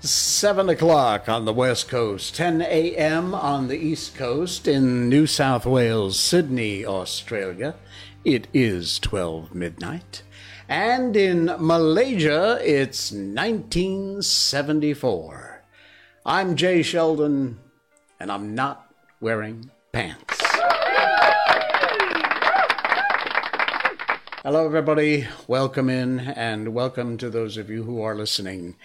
7 o'clock on the West Coast, 10 a.m. on the East Coast, in New South Wales, Sydney, Australia. It is 12 midnight. And in Malaysia, it's 1974. I'm Jay Sheldon, and I'm not wearing pants. Hello, everybody. Welcome in, and welcome to those of you who are listening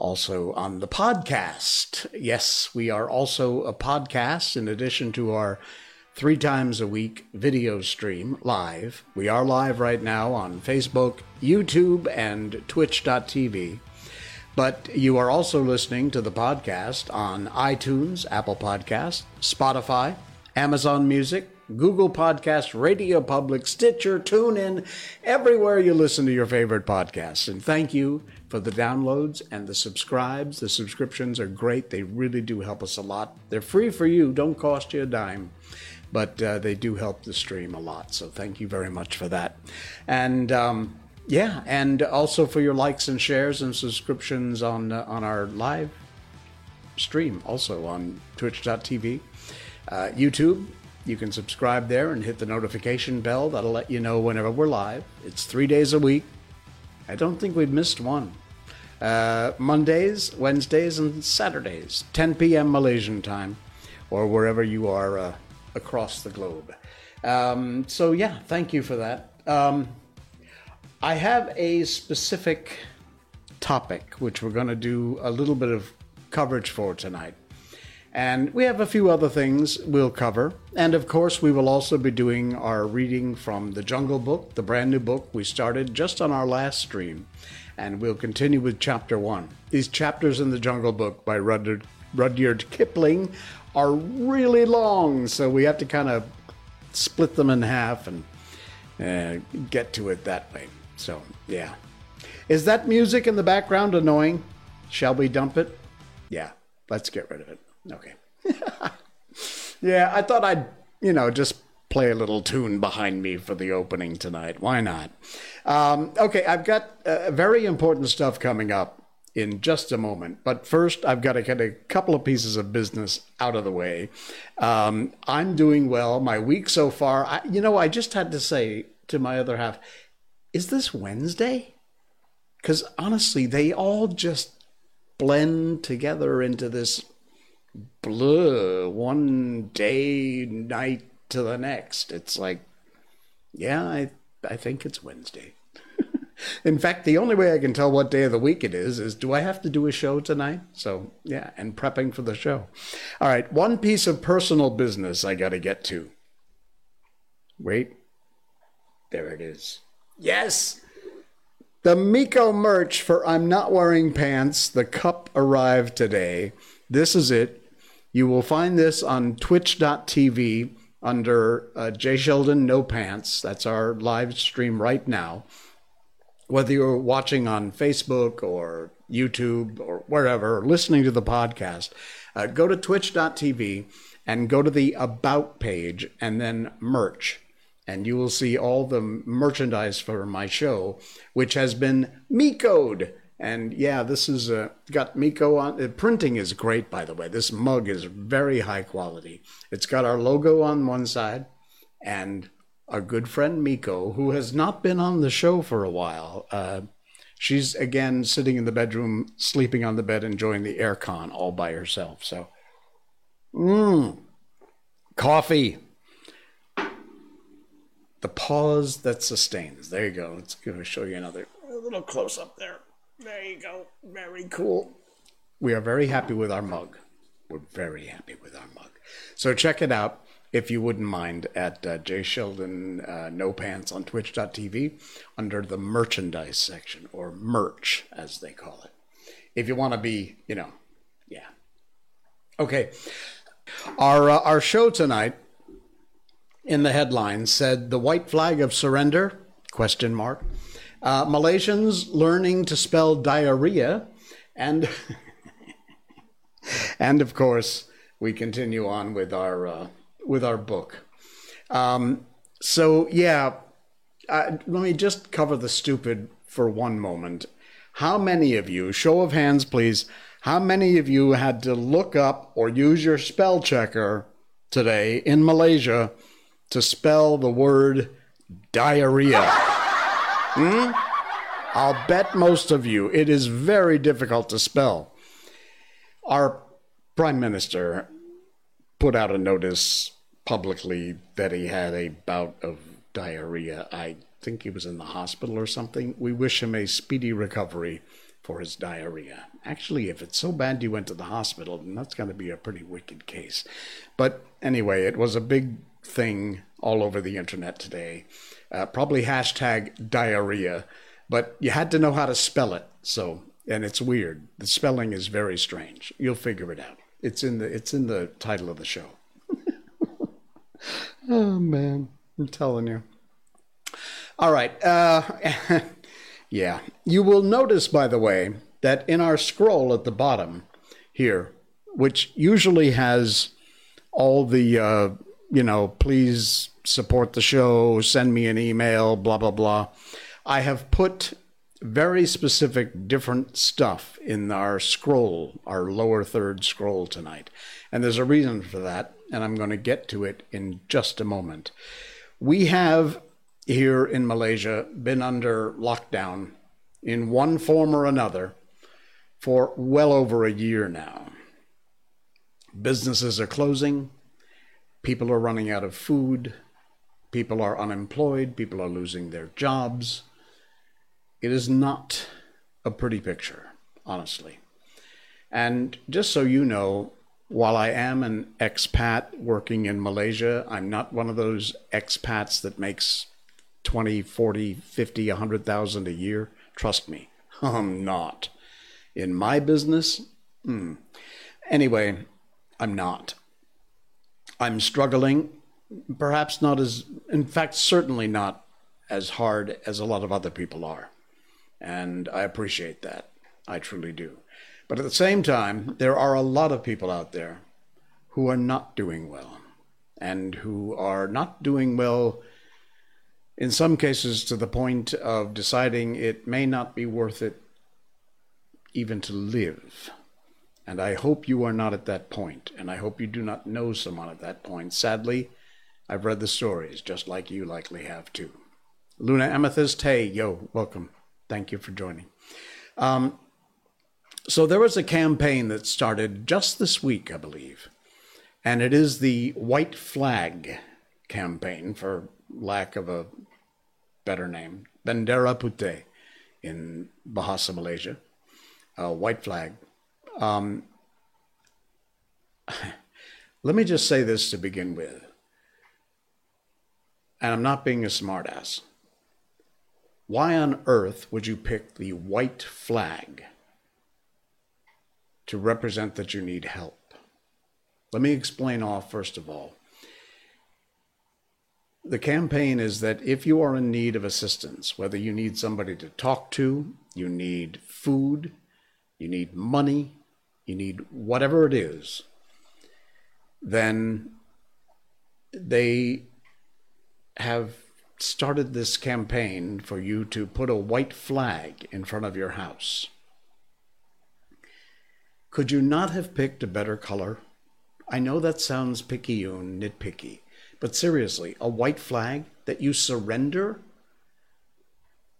also on the podcast. Yes, we are also a podcast in addition to our three times a week video stream live. We are live right now on Facebook, YouTube, and Twitch.tv. But you are also listening to the podcast on iTunes, Apple Podcast, Spotify, Amazon Music, Google Podcast, Radio Public, Stitcher, TuneIn, everywhere you listen to your favorite podcasts. And thank you for the downloads and the subscribes. The subscriptions are great. They really do help us a lot. They're free for you, don't cost you a dime but uh, they do help the stream a lot. So thank you very much for that. And um, yeah, and also for your likes and shares and subscriptions on uh, on our live stream, also on Twitch.tv, uh, YouTube. You can subscribe there and hit the notification bell. That'll let you know whenever we're live. It's three days a week. I don't think we've missed one. Uh, Mondays, Wednesdays, and Saturdays, 10 p.m. Malaysian time, or wherever you are uh, across the globe. Um, so, yeah, thank you for that. Um, I have a specific topic which we're going to do a little bit of coverage for tonight. And we have a few other things we'll cover. And of course, we will also be doing our reading from the Jungle Book, the brand new book we started just on our last stream. And we'll continue with chapter one. These chapters in the Jungle Book by Rudyard, Rudyard Kipling are really long, so we have to kind of split them in half and uh, get to it that way. So, yeah. Is that music in the background annoying? Shall we dump it? Yeah, let's get rid of it. Okay. yeah, I thought I'd, you know, just play a little tune behind me for the opening tonight. Why not? Um, okay, I've got uh, very important stuff coming up in just a moment. But first, I've got to get a couple of pieces of business out of the way. Um, I'm doing well. My week so far, I, you know, I just had to say to my other half, is this Wednesday? Because honestly, they all just blend together into this blur one day, night to the next. It's like, yeah, I, I think it's Wednesday. In fact, the only way I can tell what day of the week it is is do I have to do a show tonight? So, yeah, and prepping for the show. All right, one piece of personal business I got to get to. Wait. There it is. Yes! The Miko merch for I'm Not Wearing Pants, the cup arrived today. This is it. You will find this on twitch.tv under uh, Jay Sheldon No Pants. That's our live stream right now whether you're watching on Facebook or YouTube or wherever, or listening to the podcast, uh, go to twitch.tv and go to the About page and then merch. And you will see all the merchandise for my show, which has been Miko'd. And yeah, this is uh, got Miko on. The printing is great, by the way. This mug is very high quality. It's got our logo on one side and our good friend Miko, who has not been on the show for a while. Uh, she's again sitting in the bedroom, sleeping on the bed, enjoying the aircon all by herself. So, mmm, coffee. The pause that sustains. There you go. Let's go show you another a little close up there. There you go. Very cool. We are very happy with our mug. We're very happy with our mug. So check it out if you wouldn't mind, at uh, Jay Sheldon uh, No Pants on Twitch.tv under the merchandise section or merch, as they call it. If you want to be, you know, yeah. Okay. Our, uh, our show tonight in the headline said the white flag of surrender question mark uh, malaysians learning to spell diarrhea and and of course we continue on with our uh, with our book. Um, so yeah, uh, let me just cover the stupid for one moment. How many of you, show of hands please, how many of you had to look up or use your spell checker today in Malaysia to spell the word diarrhea? Hmm? I'll bet most of you it is very difficult to spell. Our prime minister put out a notice publicly that he had a bout of diarrhea. I think he was in the hospital or something. We wish him a speedy recovery for his diarrhea. Actually, if it's so bad you went to the hospital, then that's going to be a pretty wicked case. But anyway, it was a big thing all over the internet today. Uh, probably hashtag diarrhea, but you had to know how to spell it. So, and it's weird. The spelling is very strange. You'll figure it out. It's in the it's in the title of the show. oh man, I'm telling you. All right. Uh, yeah. You will notice, by the way, that in our scroll at the bottom here, which usually has all the, uh, you know, please support the show, send me an email, blah, blah, blah, I have put very specific different stuff in our scroll, our lower third scroll tonight. And there's a reason for that, and I'm going to get to it in just a moment. We have here in Malaysia been under lockdown in one form or another for well over a year now. Businesses are closing, people are running out of food, people are unemployed, people are losing their jobs. It is not a pretty picture, honestly. And just so you know, while I am an expat working in Malaysia, I'm not one of those expats that makes 20, 40, 50, 100,000 a year. Trust me, I'm not. In my business, hmm. anyway, I'm not. I'm struggling, perhaps not as, in fact, certainly not as hard as a lot of other people are. And I appreciate that. I truly do. But at the same time, there are a lot of people out there who are not doing well and who are not doing well in some cases to the point of deciding it may not be worth it even to live. And I hope you are not at that point, and I hope you do not know someone at that point. Sadly, I've read the stories, just like you likely have too. Luna Amethyst, hey, yo, welcome. Thank you for joining. Um, so there was a campaign that started just this week, I believe, and it is the White Flag campaign, for lack of a better name, Bendera Putih in Bahasa Malaysia, uh, white flag. Um, let me just say this to begin with, and I'm not being a smartass. Why on earth would you pick the white flag to represent that you need help? Let me explain off first of all the campaign is that if you are in need of assistance, whether you need somebody to talk to, you need food, you need money, you need whatever it is, then they have started this campaign for you to put a white flag in front of your house. Could you not have picked a better color? I know that sounds picayune, nitpicky. But seriously, a white flag that you surrender?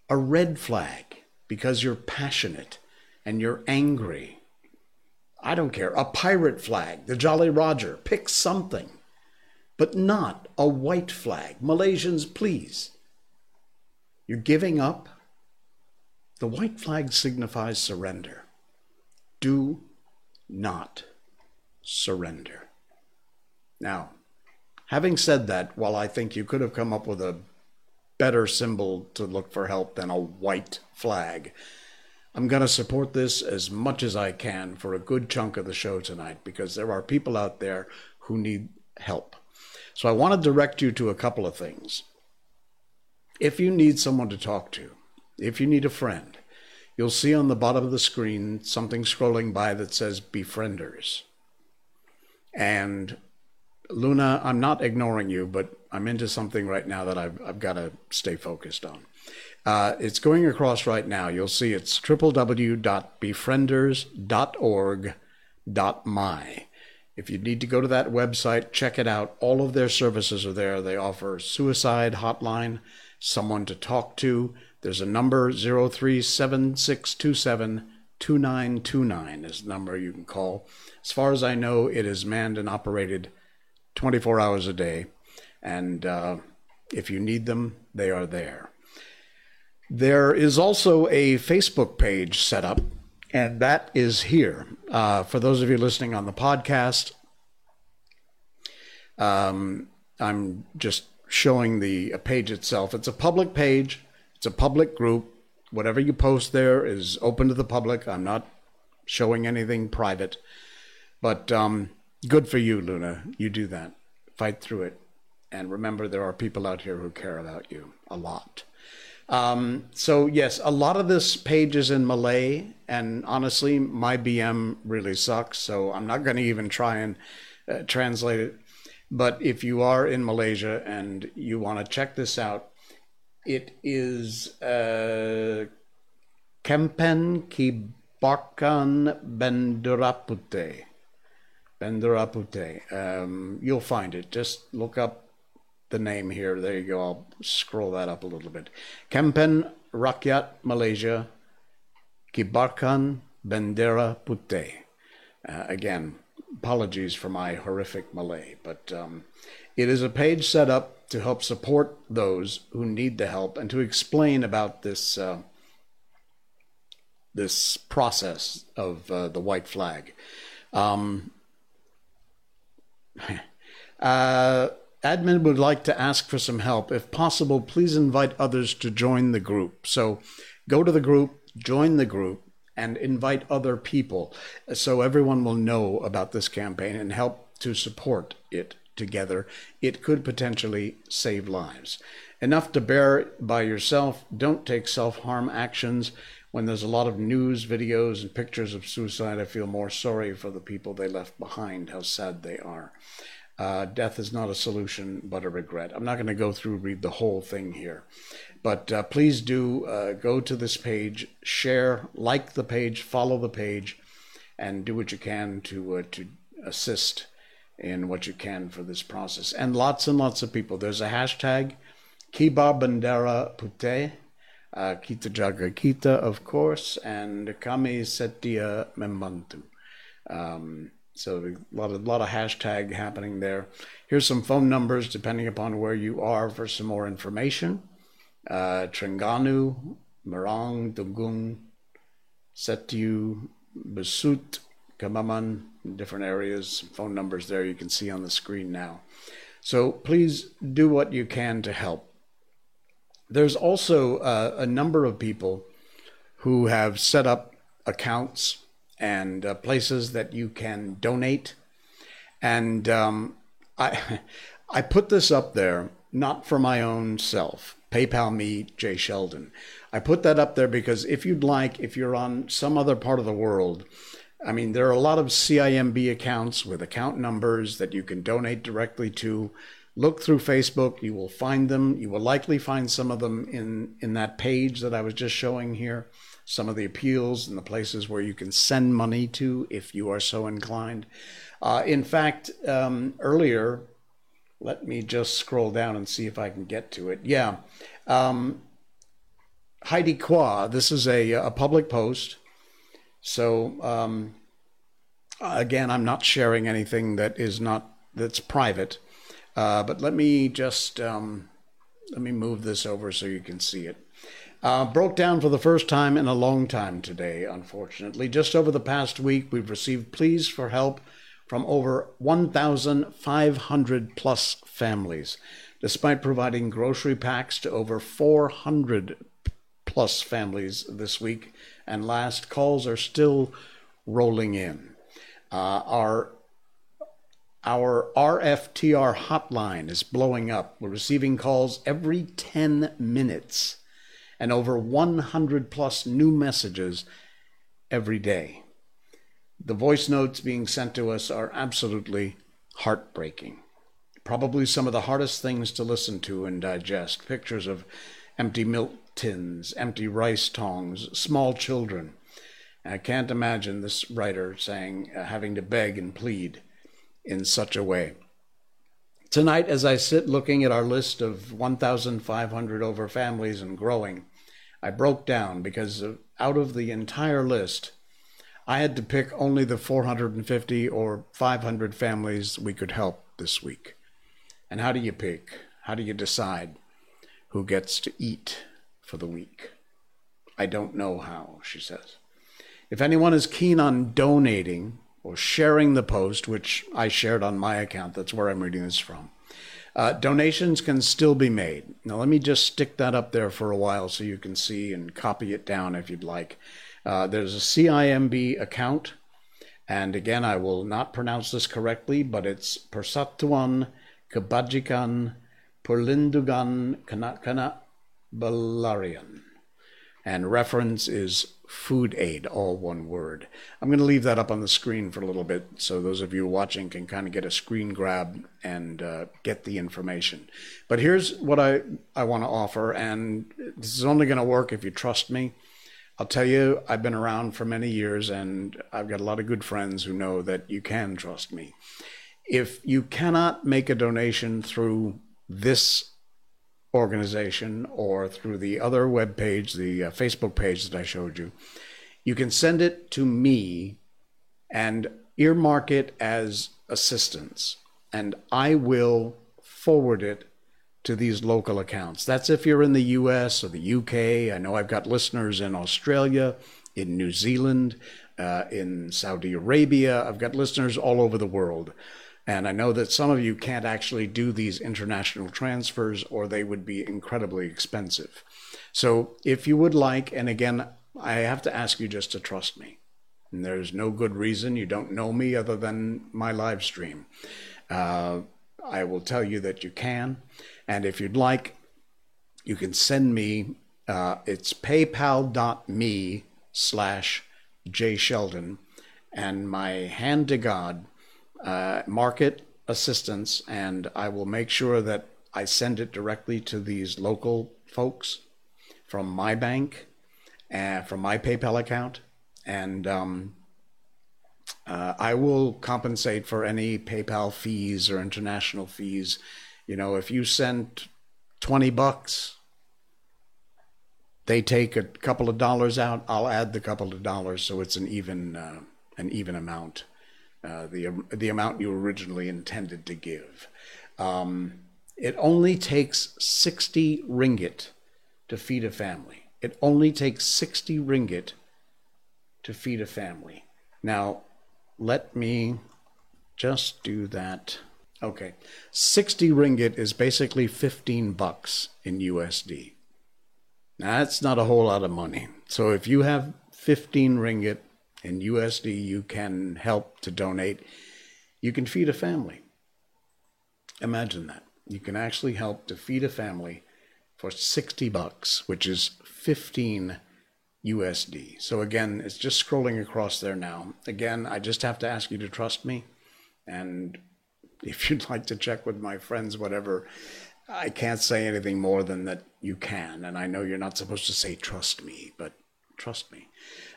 A red flag because you're passionate and you're angry. I don't care. A pirate flag, the Jolly Roger, pick something. But not a white flag. Malaysians, please. You're giving up. The white flag signifies surrender. Do not surrender. Now, Having said that, while I think you could have come up with a better symbol to look for help than a white flag, I'm going to support this as much as I can for a good chunk of the show tonight because there are people out there who need help. So I want to direct you to a couple of things. If you need someone to talk to, if you need a friend, you'll see on the bottom of the screen something scrolling by that says befrienders. And Luna, I'm not ignoring you, but I'm into something right now that I've, I've got to stay focused on. Uh, it's going across right now. You'll see it's www.befrienders.org.my. If you need to go to that website, check it out. All of their services are there. They offer suicide hotline, someone to talk to. There's a number 037627 2929 is the number you can call. As far as I know, it is manned and operated 24 hours a day. And uh, if you need them, they are there. There is also a Facebook page set up, and that is here. Uh, for those of you listening on the podcast, um, I'm just showing the page itself. It's a public page, it's a public group. Whatever you post there is open to the public. I'm not showing anything private. But um, good for you, Luna. You do that. Fight through it. And remember, there are people out here who care about you a lot. Um, so yes, a lot of this page is in Malay, and honestly, my BM really sucks. So I'm not going to even try and uh, translate it. But if you are in Malaysia and you want to check this out, it is uh, Kempen Kibarkan Benderapute. Benderapute. Um, you'll find it. Just look up the name here. There you go. I'll scroll that up a little bit. Kempen Rakyat Malaysia Kibarkan Bendera Putih. Uh, again, apologies for my horrific Malay, but um, it is a page set up to help support those who need the help and to explain about this uh, this process of uh, the white flag. Um, uh, admin would like to ask for some help. If possible, please invite others to join the group. So go to the group, join the group, and invite other people so everyone will know about this campaign and help to support it together. It could potentially save lives. Enough to bear by yourself. Don't take self harm actions. When there's a lot of news, videos, and pictures of suicide, I feel more sorry for the people they left behind, how sad they are. Uh, death is not a solution, but a regret. I'm not going to go through read the whole thing here, but uh, please do uh, go to this page, share, like the page, follow the page, and do what you can to uh, to assist in what you can for this process. And lots and lots of people. There's a hashtag, Kiba Bandera Pute, uh, Kita Jaga Kita, of course, and Kami Setia Membantu. Um, so a lot of lot of hashtag happening there. Here's some phone numbers depending upon where you are for some more information. Uh, Trengganu, Marang, Dungun, Setiu, Besut, Kemaman, different areas. Phone numbers there you can see on the screen now. So please do what you can to help. There's also uh, a number of people who have set up accounts and uh, places that you can donate. And um, I, I put this up there not for my own self. PayPal me, Jay Sheldon. I put that up there because if you'd like, if you're on some other part of the world, I mean, there are a lot of CIMB accounts with account numbers that you can donate directly to. Look through Facebook, you will find them. You will likely find some of them in, in that page that I was just showing here some of the appeals and the places where you can send money to if you are so inclined. Uh, in fact, um, earlier, let me just scroll down and see if I can get to it. Yeah. Um, Heidi Kwa, this is a, a public post. So, um, again, I'm not sharing anything that is not, that's private. Uh, but let me just, um, let me move this over so you can see it. Uh, broke down for the first time in a long time today, unfortunately. Just over the past week, we've received pleas for help from over 1,500 plus families, despite providing grocery packs to over 400 plus families this week. And last calls are still rolling in. Uh, our our RFTR hotline is blowing up. We're receiving calls every 10 minutes and over 100 plus new messages every day. The voice notes being sent to us are absolutely heartbreaking. Probably some of the hardest things to listen to and digest. Pictures of empty milk tins, empty rice tongs, small children. I can't imagine this writer saying, uh, having to beg and plead in such a way. Tonight, as I sit looking at our list of 1,500 over families and growing, I broke down because out of the entire list, I had to pick only the 450 or 500 families we could help this week. And how do you pick? How do you decide who gets to eat for the week? I don't know how, she says. If anyone is keen on donating or sharing the post, which I shared on my account, that's where I'm reading this from, uh, donations can still be made. Now, let me just stick that up there for a while so you can see and copy it down if you'd like. Uh, there's a CIMB account, and again, I will not pronounce this correctly, but it's Persatuan Kebajikan Perlindungan Kanakana Balarian. And reference is food aid, all one word. I'm going to leave that up on the screen for a little bit so those of you watching can kind of get a screen grab and uh, get the information. But here's what I, I want to offer, and this is only going to work if you trust me. I'll tell you, I've been around for many years and I've got a lot of good friends who know that you can trust me. If you cannot make a donation through this organization or through the other web page, the uh, Facebook page that I showed you, you can send it to me and earmark it as assistance, and I will forward it to these local accounts. That's if you're in the US or the UK. I know I've got listeners in Australia, in New Zealand, uh, in Saudi Arabia. I've got listeners all over the world. And I know that some of you can't actually do these international transfers or they would be incredibly expensive. So if you would like, and again, I have to ask you just to trust me. And there's no good reason. You don't know me other than my live stream. Uh, I will tell you that you can. And if you'd like, you can send me, uh, it's paypal.me slash jsheldon. And my hand to God uh, market assistance, and I will make sure that I send it directly to these local folks from my bank, uh, from my PayPal account, and um, uh, I will compensate for any PayPal fees or international fees. You know, if you send 20 bucks, they take a couple of dollars out, I'll add the couple of dollars so it's an even uh, an even amount. Uh, the the amount you originally intended to give. Um, it only takes 60 ringgit to feed a family. It only takes 60 ringgit to feed a family. Now, let me just do that. Okay. 60 ringgit is basically 15 bucks in USD. Now, that's not a whole lot of money. So if you have 15 ringgit in USD, you can help to donate. You can feed a family. Imagine that. You can actually help to feed a family for 60 bucks, which is 15 USD. So again, it's just scrolling across there now. Again, I just have to ask you to trust me. And if you'd like to check with my friends, whatever, I can't say anything more than that you can. And I know you're not supposed to say trust me, but trust me.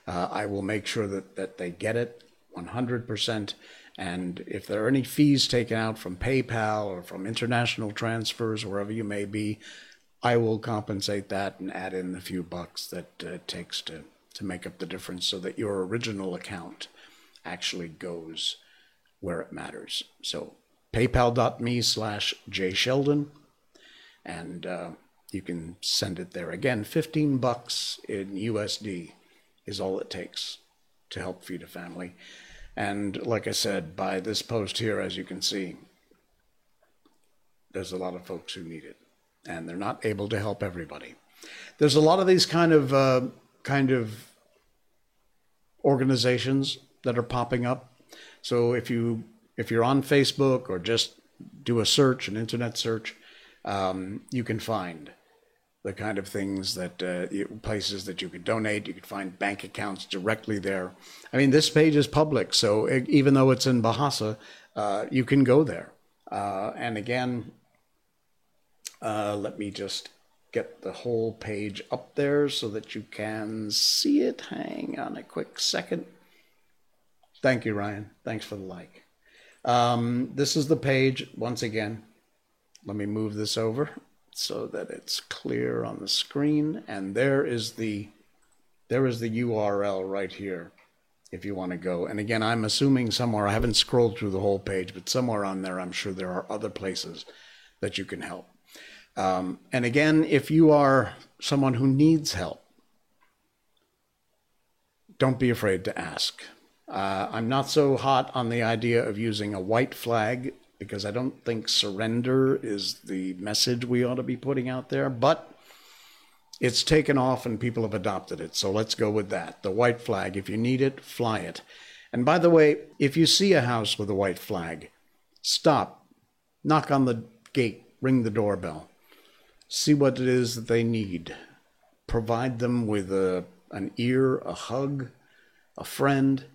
Uh, I will make sure that, that they get it 100%. And if there are any fees taken out from PayPal or from international transfers, wherever you may be, I will compensate that and add in the few bucks that uh, it takes to, to make up the difference so that your original account actually goes where it matters. So paypal.me slash jsheldon and uh, you can send it there. Again, 15 bucks in USD is all it takes to help feed a family. And like I said, by this post here, as you can see, there's a lot of folks who need it, and they're not able to help everybody. There's a lot of these kind of uh, kind of organizations that are popping up. So if you if you're on Facebook or just do a search, an internet search, um, you can find the kind of things that uh, places that you could donate. You could find bank accounts directly there. I mean, this page is public, so it, even though it's in Bahasa, uh, you can go there. Uh, and again, uh, let me just get the whole page up there so that you can see it. Hang on a quick second. Thank you, Ryan. Thanks for the like. Um, this is the page once again. Let me move this over so that it's clear on the screen. And there is the there is the URL right here if you want to go. And again, I'm assuming somewhere, I haven't scrolled through the whole page, but somewhere on there, I'm sure there are other places that you can help. Um, and again, if you are someone who needs help, don't be afraid to ask. Uh, I'm not so hot on the idea of using a white flag because I don't think surrender is the message we ought to be putting out there, but it's taken off and people have adopted it. So let's go with that. The white flag, if you need it, fly it. And by the way, if you see a house with a white flag, stop, knock on the gate, ring the doorbell, see what it is that they need. Provide them with a, an ear, a hug, a friend,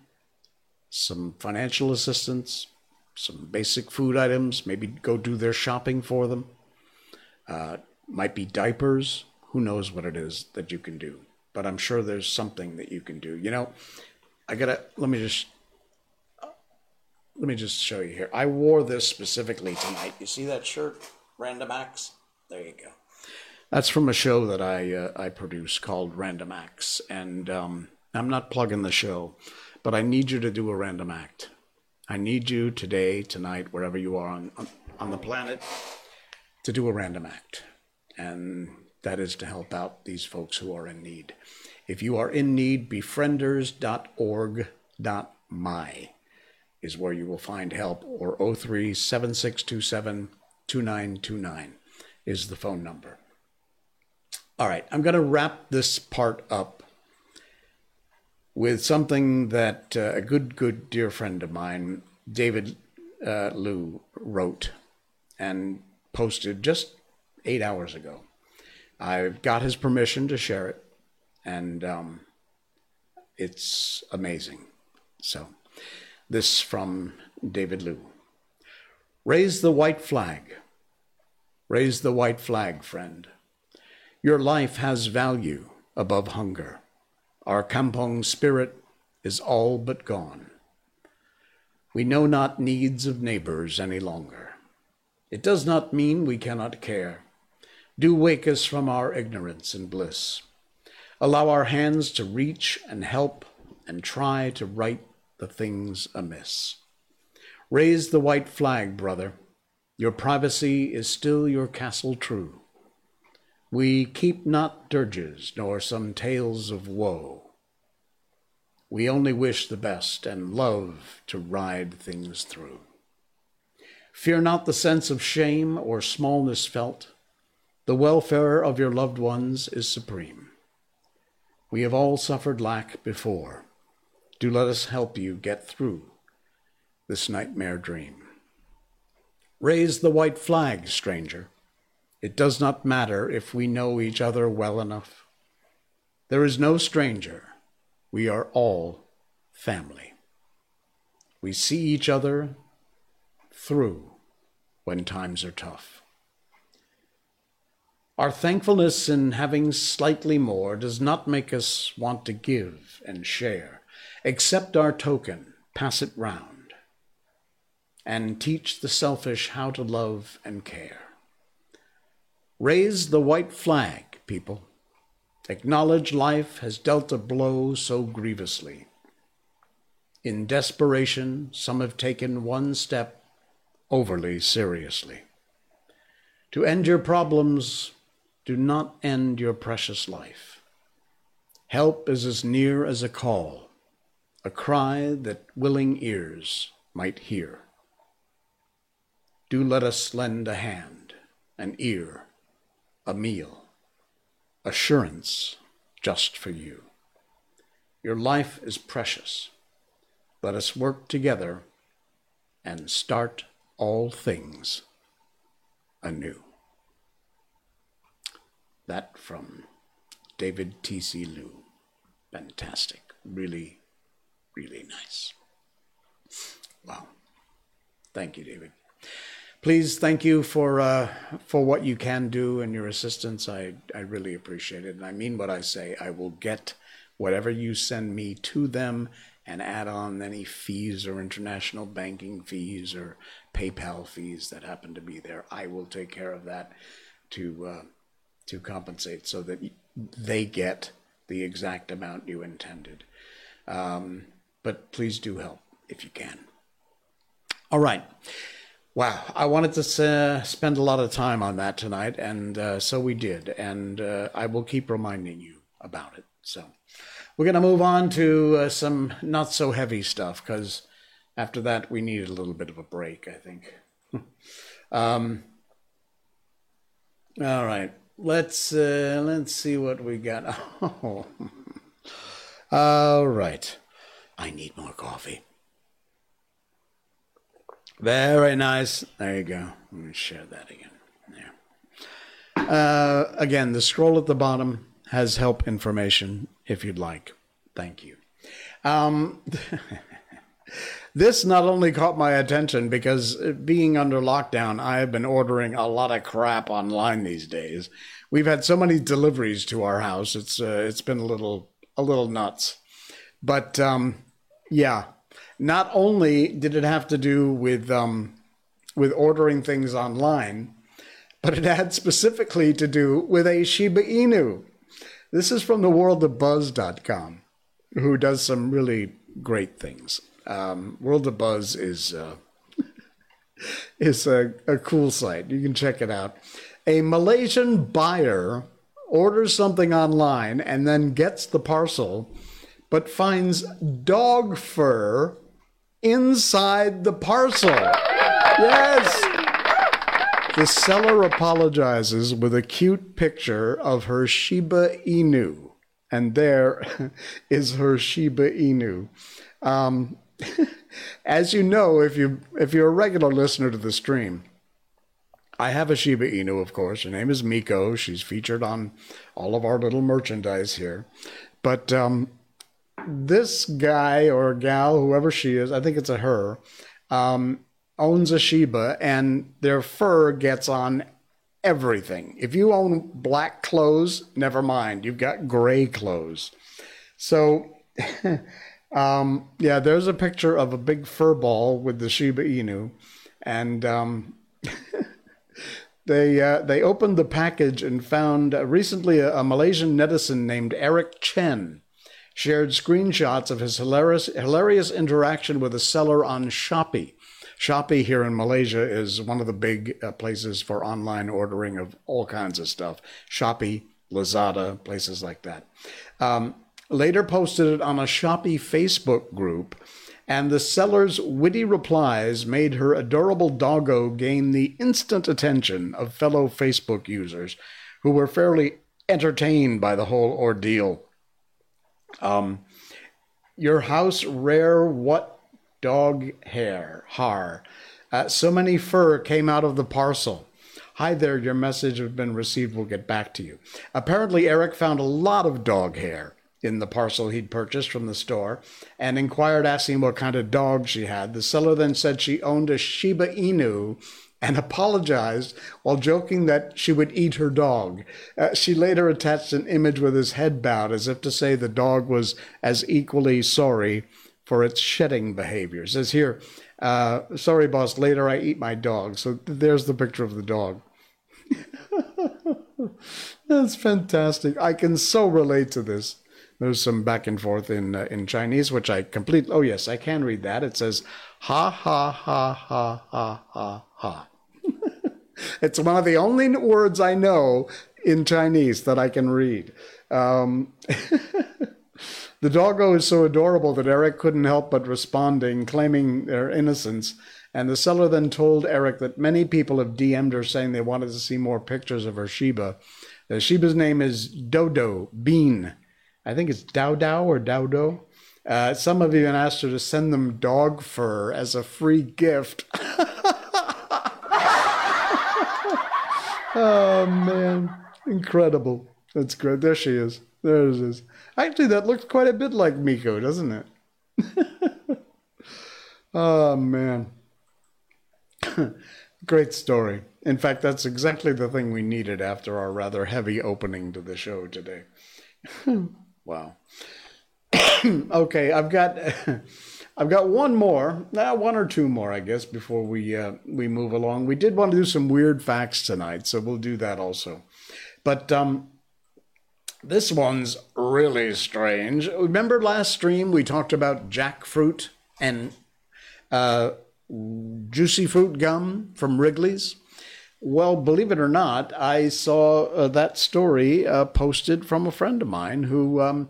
some financial assistance, some basic food items, maybe go do their shopping for them. Uh, might be diapers. Who knows what it is that you can do? But I'm sure there's something that you can do. You know, I gotta let me just let me just show you here. I wore this specifically tonight. You see that shirt, Random Acts? There you go. That's from a show that I uh, I produce called Random Acts, and um, I'm not plugging the show, but I need you to do a random act. I need you today, tonight, wherever you are on, on the planet, to do a random act. And that is to help out these folks who are in need. If you are in need, befrienders.org.my is where you will find help, or 03 7627 2929 is the phone number. All right, I'm going to wrap this part up with something that uh, a good, good dear friend of mine, David uh, Liu, wrote and posted just eight hours ago. I've got his permission to share it, and um, it's amazing. So, this from David Liu. Raise the white flag. Raise the white flag, friend. Your life has value above hunger. Our kampong spirit is all but gone. We know not needs of neighbors any longer. It does not mean we cannot care. Do wake us from our ignorance and bliss. Allow our hands to reach and help and try to right the things amiss. Raise the white flag, brother. Your privacy is still your castle true. We keep not dirges nor some tales of woe. We only wish the best and love to ride things through. Fear not the sense of shame or smallness felt. The welfare of your loved ones is supreme. We have all suffered lack before. Do let us help you get through this nightmare dream. Raise the white flag, stranger. It does not matter if we know each other well enough. There is no stranger. We are all family. We see each other through when times are tough. Our thankfulness in having slightly more does not make us want to give and share. Accept our token, pass it round, and teach the selfish how to love and care. Raise the white flag, people. Acknowledge life has dealt a blow so grievously. In desperation, some have taken one step overly seriously. To end your problems, do not end your precious life. Help is as near as a call, a cry that willing ears might hear. Do let us lend a hand, an ear, a meal, assurance just for you. Your life is precious. Let us work together and start all things anew. That from David T.C. Liu. Fantastic. Really, really nice. Wow. Thank you, David. Please thank you for uh, for what you can do and your assistance. I I really appreciate it, and I mean what I say. I will get whatever you send me to them and add on any fees or international banking fees or PayPal fees that happen to be there. I will take care of that to uh, to compensate so that they get the exact amount you intended. Um, but please do help if you can. All right. Wow, I wanted to uh, spend a lot of time on that tonight, and uh, so we did. And uh, I will keep reminding you about it. So we're going to move on to uh, some not so heavy stuff because after that we needed a little bit of a break, I think. um, all right, let's uh, let's see what we got. Oh. all right, I need more coffee. Very nice. There you go. Let me share that again. There. Uh, again, the scroll at the bottom has help information if you'd like. Thank you. Um, this not only caught my attention because being under lockdown, I have been ordering a lot of crap online these days. We've had so many deliveries to our house; it's uh, it's been a little a little nuts. But um, yeah, not only did it have to do with um, with ordering things online, but it had specifically to do with a Shiba Inu. This is from the worldofbuzz.com, who does some really great things. Um, World of Buzz is uh, is a, a cool site. You can check it out. A Malaysian buyer orders something online and then gets the parcel, but finds dog fur inside the parcel. Yes. The seller apologizes with a cute picture of her Shiba Inu. And there is her Shiba Inu. Um, as you know, if you if you're a regular listener to the stream, I have a Shiba Inu, of course. Her name is Miko. She's featured on all of our little merchandise here. But um, this guy or gal, whoever she is, I think it's a her, um, owns a Shiba, and their fur gets on everything. If you own black clothes, never mind, you've got gray clothes. So, um, yeah, there's a picture of a big fur ball with the Shiba Inu, and um, they uh, they opened the package and found uh, recently a, a Malaysian netizen named Eric Chen shared screenshots of his hilarious, hilarious interaction with a seller on Shopee. Shopee here in Malaysia is one of the big uh, places for online ordering of all kinds of stuff. Shopee, Lazada, places like that. Um, later posted it on a Shopee Facebook group, and the seller's witty replies made her adorable doggo gain the instant attention of fellow Facebook users who were fairly entertained by the whole ordeal. Um, your house rare what dog hair har. Uh, so many fur came out of the parcel. Hi there, your message has been received. We'll get back to you. Apparently, Eric found a lot of dog hair in the parcel he'd purchased from the store and inquired, asking what kind of dog she had. The seller then said she owned a Shiba Inu and apologized while joking that she would eat her dog. Uh, she later attached an image with his head bowed as if to say the dog was as equally sorry for its shedding behavior. It says here, uh, sorry, boss, later I eat my dog. So there's the picture of the dog. That's fantastic. I can so relate to this. There's some back and forth in uh, in Chinese, which I complete. Oh yes, I can read that. It says ha ha ha ha ha ha ha. it's one of the only words I know in Chinese that I can read. Um, the doggo is so adorable that Eric couldn't help but responding, claiming their innocence. And the seller then told Eric that many people have DM'd her saying they wanted to see more pictures of her Shiba. The Shiba's name is Dodo Bean. I think it's Dao Dao or Dowdo. Uh, some have even asked her to send them dog fur as a free gift. oh man, incredible! That's great. There she is. There it is. Actually, that looks quite a bit like Miko, doesn't it? oh man. Great story. In fact, that's exactly the thing we needed after our rather heavy opening to the show today. wow. okay, I've got I've got one more, now one or two more, I guess, before we uh, we move along. We did want to do some weird facts tonight, so we'll do that also. But um, this one's really strange. Remember last stream we talked about jackfruit and uh, juicy fruit gum from Wrigley's? Well, believe it or not, I saw uh, that story uh, posted from a friend of mine who um,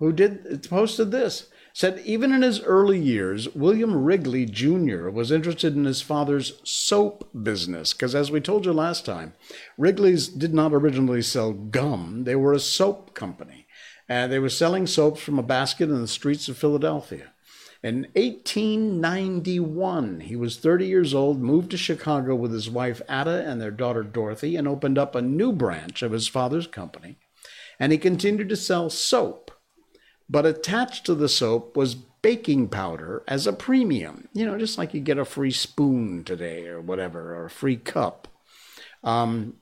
who did posted this said even in his early years, William Wrigley Jr. was interested in his father's soap business. Because as we told you last time, Wrigley's did not originally sell gum, they were a soap company. And they were selling soaps from a basket in the streets of Philadelphia. In 1891, he was 30 years old, moved to Chicago with his wife Ada and their daughter Dorothy, and opened up a new branch of his father's company. And he continued to sell soap but attached to the soap was baking powder as a premium. You know, just like you get a free spoon today or whatever, or a free cup. Um,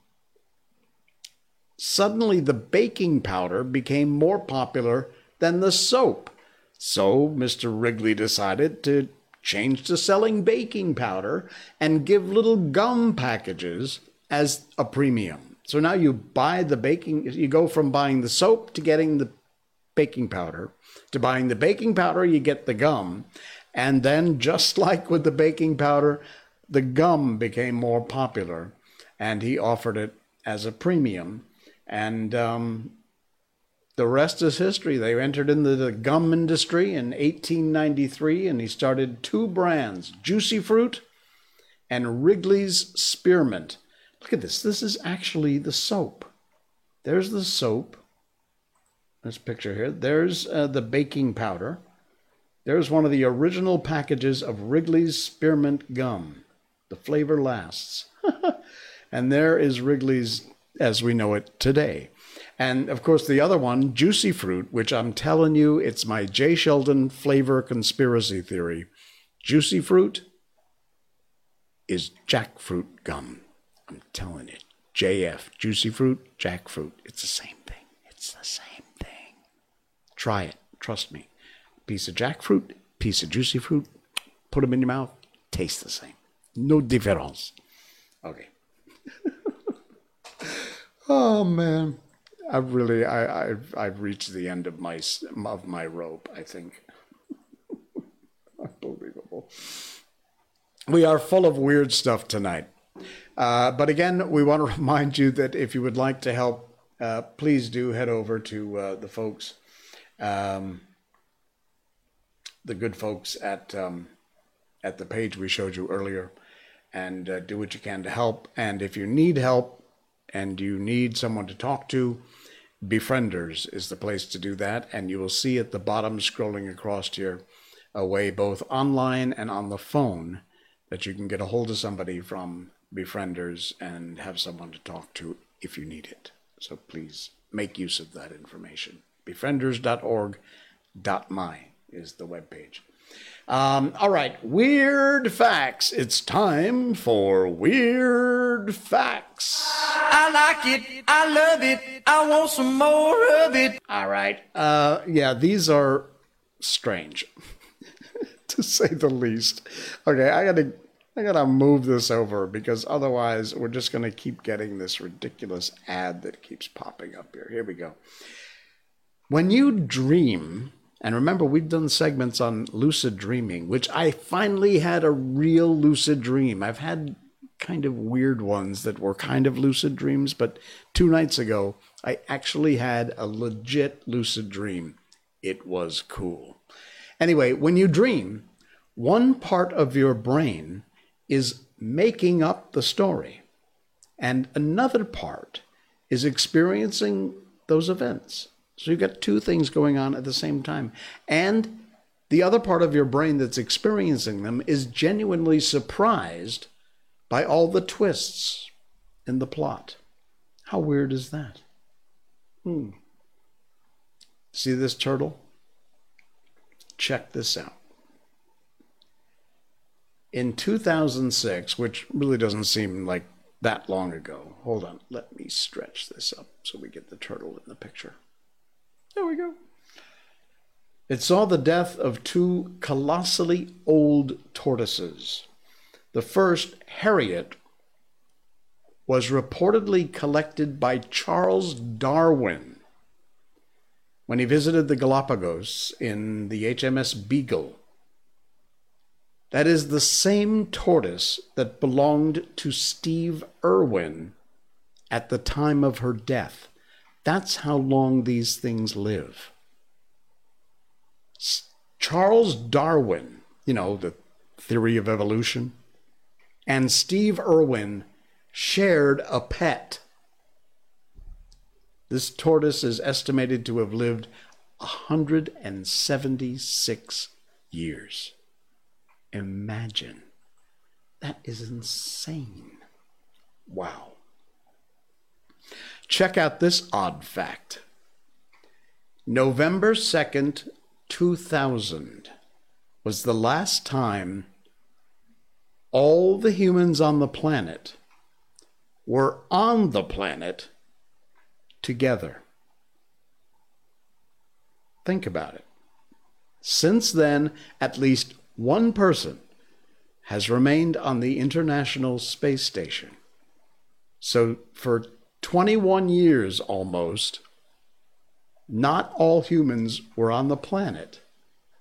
suddenly, the baking powder became more popular than the soap. So, Mr. Wrigley decided to change to selling baking powder and give little gum packages as a premium. So now you buy the baking, you go from buying the soap to getting the baking powder. To buying the baking powder, you get the gum. And then, just like with the baking powder, the gum became more popular, and he offered it as a premium. And um, the rest is history. They entered into the gum industry in 1893, and he started two brands Juicy Fruit and Wrigley's Spearmint. Look at this. This is actually the soap. There's the soap this picture here. There's uh, the baking powder. There's one of the original packages of Wrigley's Spearmint Gum. The flavor lasts. and there is Wrigley's as we know it today. And of course, the other one, Juicy Fruit, which I'm telling you, it's my J. Sheldon flavor conspiracy theory. Juicy Fruit is jackfruit gum. I'm telling you. JF, Juicy Fruit, jackfruit. It's the same thing. It's the same. Try it. Trust me. Piece of jackfruit, piece of juicy fruit, put them in your mouth, taste the same. No difference. Okay. oh man, I've really I I've I've reached the end of my of my rope. I think. Unbelievable. We are full of weird stuff tonight. Uh, but again, we want to remind you that if you would like to help, uh, please do head over to uh, the folks um, the good folks at um, at the page we showed you earlier, and uh, do what you can to help. And if you need help and you need someone to talk to, Befrienders is the place to do that. And you will see at the bottom, scrolling across here, a way both online and on the phone that you can get a hold of somebody from Befrienders and have someone to talk to if you need it. So please make use of that information befrienders.org.my is the webpage. Um, all right, weird facts. It's time for weird facts. I like it. I love it. I want some more of it. All right. Uh, yeah, these are strange, to say the least. Okay, I gotta, I gotta move this over because otherwise we're just gonna keep getting this ridiculous ad that keeps popping up here. Here we go. When you dream, and remember, we've done segments on lucid dreaming, which I finally had a real lucid dream. I've had kind of weird ones that were kind of lucid dreams, but two nights ago, I actually had a legit lucid dream. It was cool. Anyway, when you dream, one part of your brain is making up the story, and another part is experiencing those events. So you've got two things going on at the same time. And the other part of your brain that's experiencing them is genuinely surprised by all the twists in the plot. How weird is that? Hmm. See this turtle? Check this out. in 2006, which really doesn't seem like that long ago. Hold on, let me stretch this up so we get the turtle in the picture. There we go. It saw the death of two colossally old tortoises. The first, Harriet, was reportedly collected by Charles Darwin when he visited the Galapagos in the HMS Beagle. That is the same tortoise that belonged to Steve Irwin at the time of her death. That's how long these things live. Charles Darwin, you know, the theory of evolution, and Steve Irwin shared a pet. This tortoise is estimated to have lived 176 years. Imagine. That is insane. Wow. Check out this odd fact. November 2nd, 2000 was the last time all the humans on the planet were on the planet together. Think about it. Since then, at least one person has remained on the International Space Station. So, for 21 years almost, not all humans were on the planet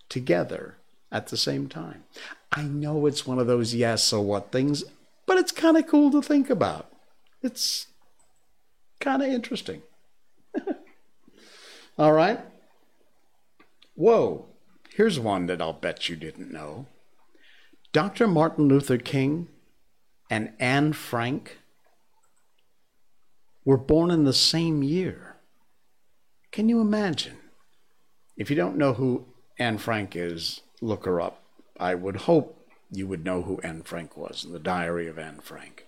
together at the same time. I know it's one of those yes, so what things, but it's kind of cool to think about. It's kind of interesting. All right. Whoa, here's one that I'll bet you didn't know. Dr. Martin Luther King and Anne Frank were born in the same year. Can you imagine? If you don't know who Anne Frank is, look her up. I would hope you would know who Anne Frank was in the Diary of Anne Frank.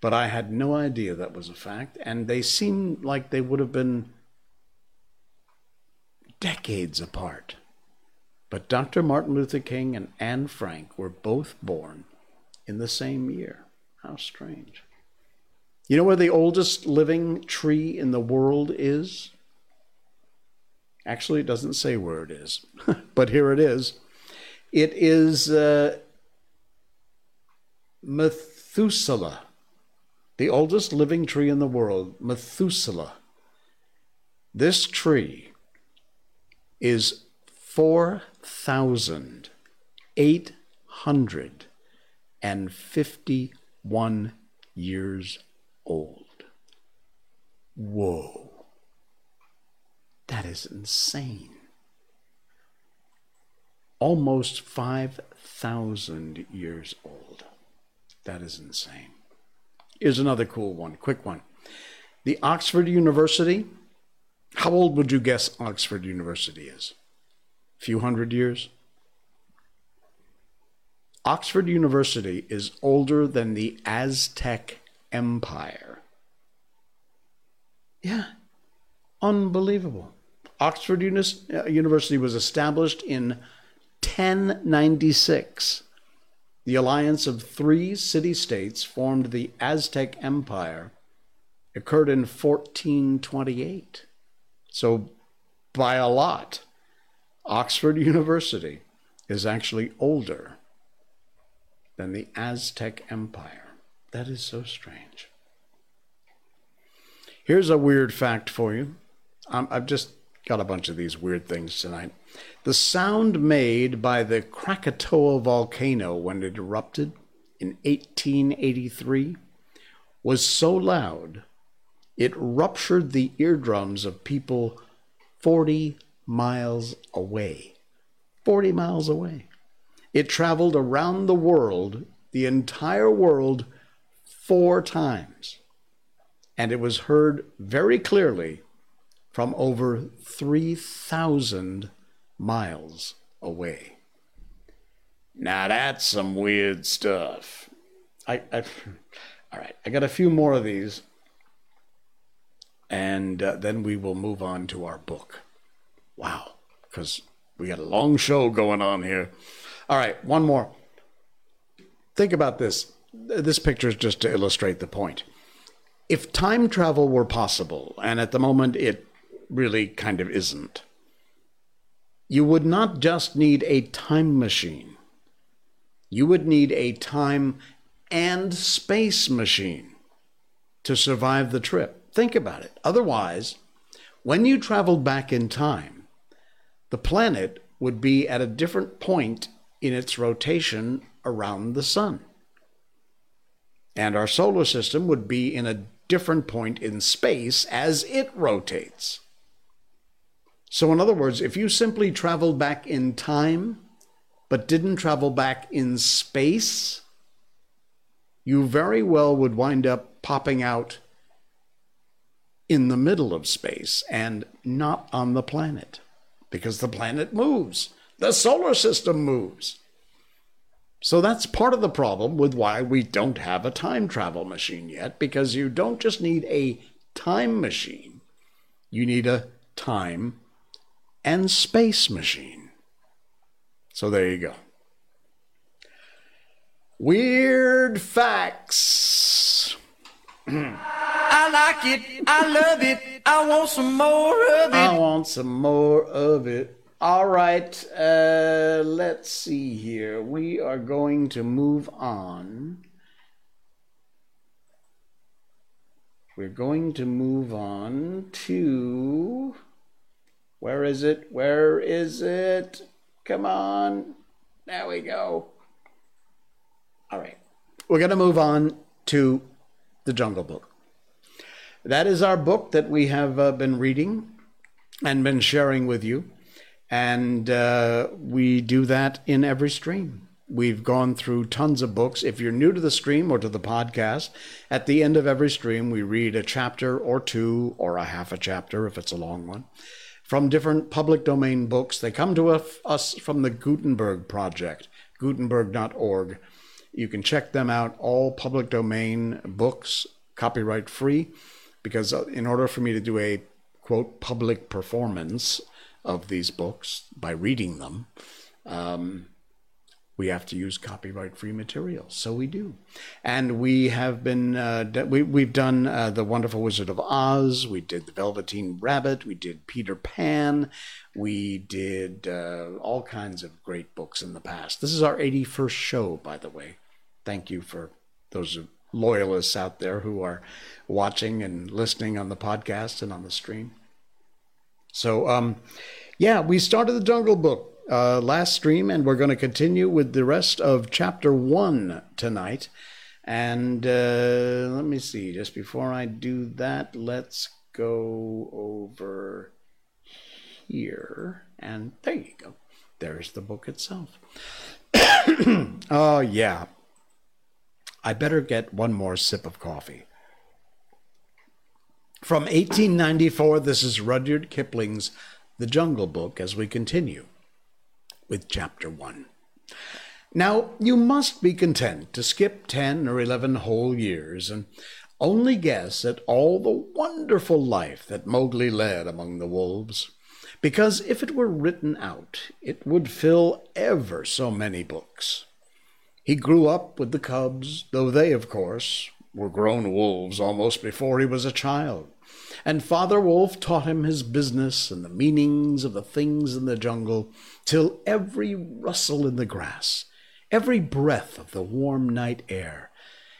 But I had no idea that was a fact, and they seemed like they would have been decades apart. But Dr. Martin Luther King and Anne Frank were both born in the same year. How strange. You know where the oldest living tree in the world is? Actually, it doesn't say where it is, but here it is. It is uh, Methuselah, the oldest living tree in the world, Methuselah. This tree is 4,851 years old. Whoa. That is insane. Almost 5,000 years old. That is insane. Here's another cool one, quick one. The Oxford University, how old would you guess Oxford University is? A few hundred years? Oxford University is older than the Aztec Empire. Yeah, unbelievable. Oxford uh, University was established in 1096. The alliance of three city states formed the Aztec Empire. Occurred in 1428. So, by a lot, Oxford University is actually older than the Aztec Empire. That is so strange. Here's a weird fact for you. Um, I've just got a bunch of these weird things tonight. The sound made by the Krakatoa volcano when it erupted in 1883 was so loud it ruptured the eardrums of people 40 miles away. 40 miles away. It traveled around the world, the entire world, four times. And it was heard very clearly from over 3,000 miles away. Now that's some weird stuff. I, I all right, I got a few more of these, and uh, then we will move on to our book. Wow, because we got a long show going on here. All right, one more. think about this. This picture is just to illustrate the point. If time travel were possible, and at the moment it really kind of isn't, you would not just need a time machine, you would need a time and space machine to survive the trip. Think about it. Otherwise, when you traveled back in time, the planet would be at a different point in its rotation around the sun. And our solar system would be in a different point in space as it rotates. So, in other words, if you simply traveled back in time but didn't travel back in space, you very well would wind up popping out in the middle of space and not on the planet because the planet moves, the solar system moves. So that's part of the problem with why we don't have a time travel machine yet, because you don't just need a time machine, you need a time and space machine. So there you go. Weird facts. I like it, I love it, I want some more of it. I want some more of it. All right, uh, let's see here. We are going to move on. We're going to move on to. Where is it? Where is it? Come on. There we go. All right. We're going to move on to The Jungle Book. That is our book that we have uh, been reading and been sharing with you. And uh, we do that in every stream. We've gone through tons of books. If you're new to the stream or to the podcast, at the end of every stream, we read a chapter or two or a half a chapter if it's a long one from different public domain books. They come to us from the Gutenberg Project, gutenberg.org. You can check them out, all public domain books, copyright free, because uh, in order for me to do a quote public performance of these books by reading them, um, we have to use copyright free material. So we do. And we have been, uh, we, we've done uh, The Wonderful Wizard of Oz, we did The Velveteen Rabbit, we did Peter Pan, we did uh, all kinds of great books in the past. This is our 81st show, by the way. Thank you for those loyalists out there who are watching and listening on the podcast and on the stream. So, um, yeah, we started the Jungle Book uh, last stream, and we're going to continue with the rest of chapter one tonight. And uh, let me see, just before I do that, let's go over here. And there you go. There's the book itself. oh, yeah. I better get one more sip of coffee. From 1894, this is Rudyard Kipling's The Jungle Book as we continue with Chapter 1. Now, you must be content to skip 10 or 11 whole years and only guess at all the wonderful life that Mowgli led among the wolves, because if it were written out, it would fill ever so many books. He grew up with the cubs, though they, of course, were grown wolves almost before he was a child. And Father Wolf taught him his business and the meanings of the things in the jungle, till every rustle in the grass, every breath of the warm night air,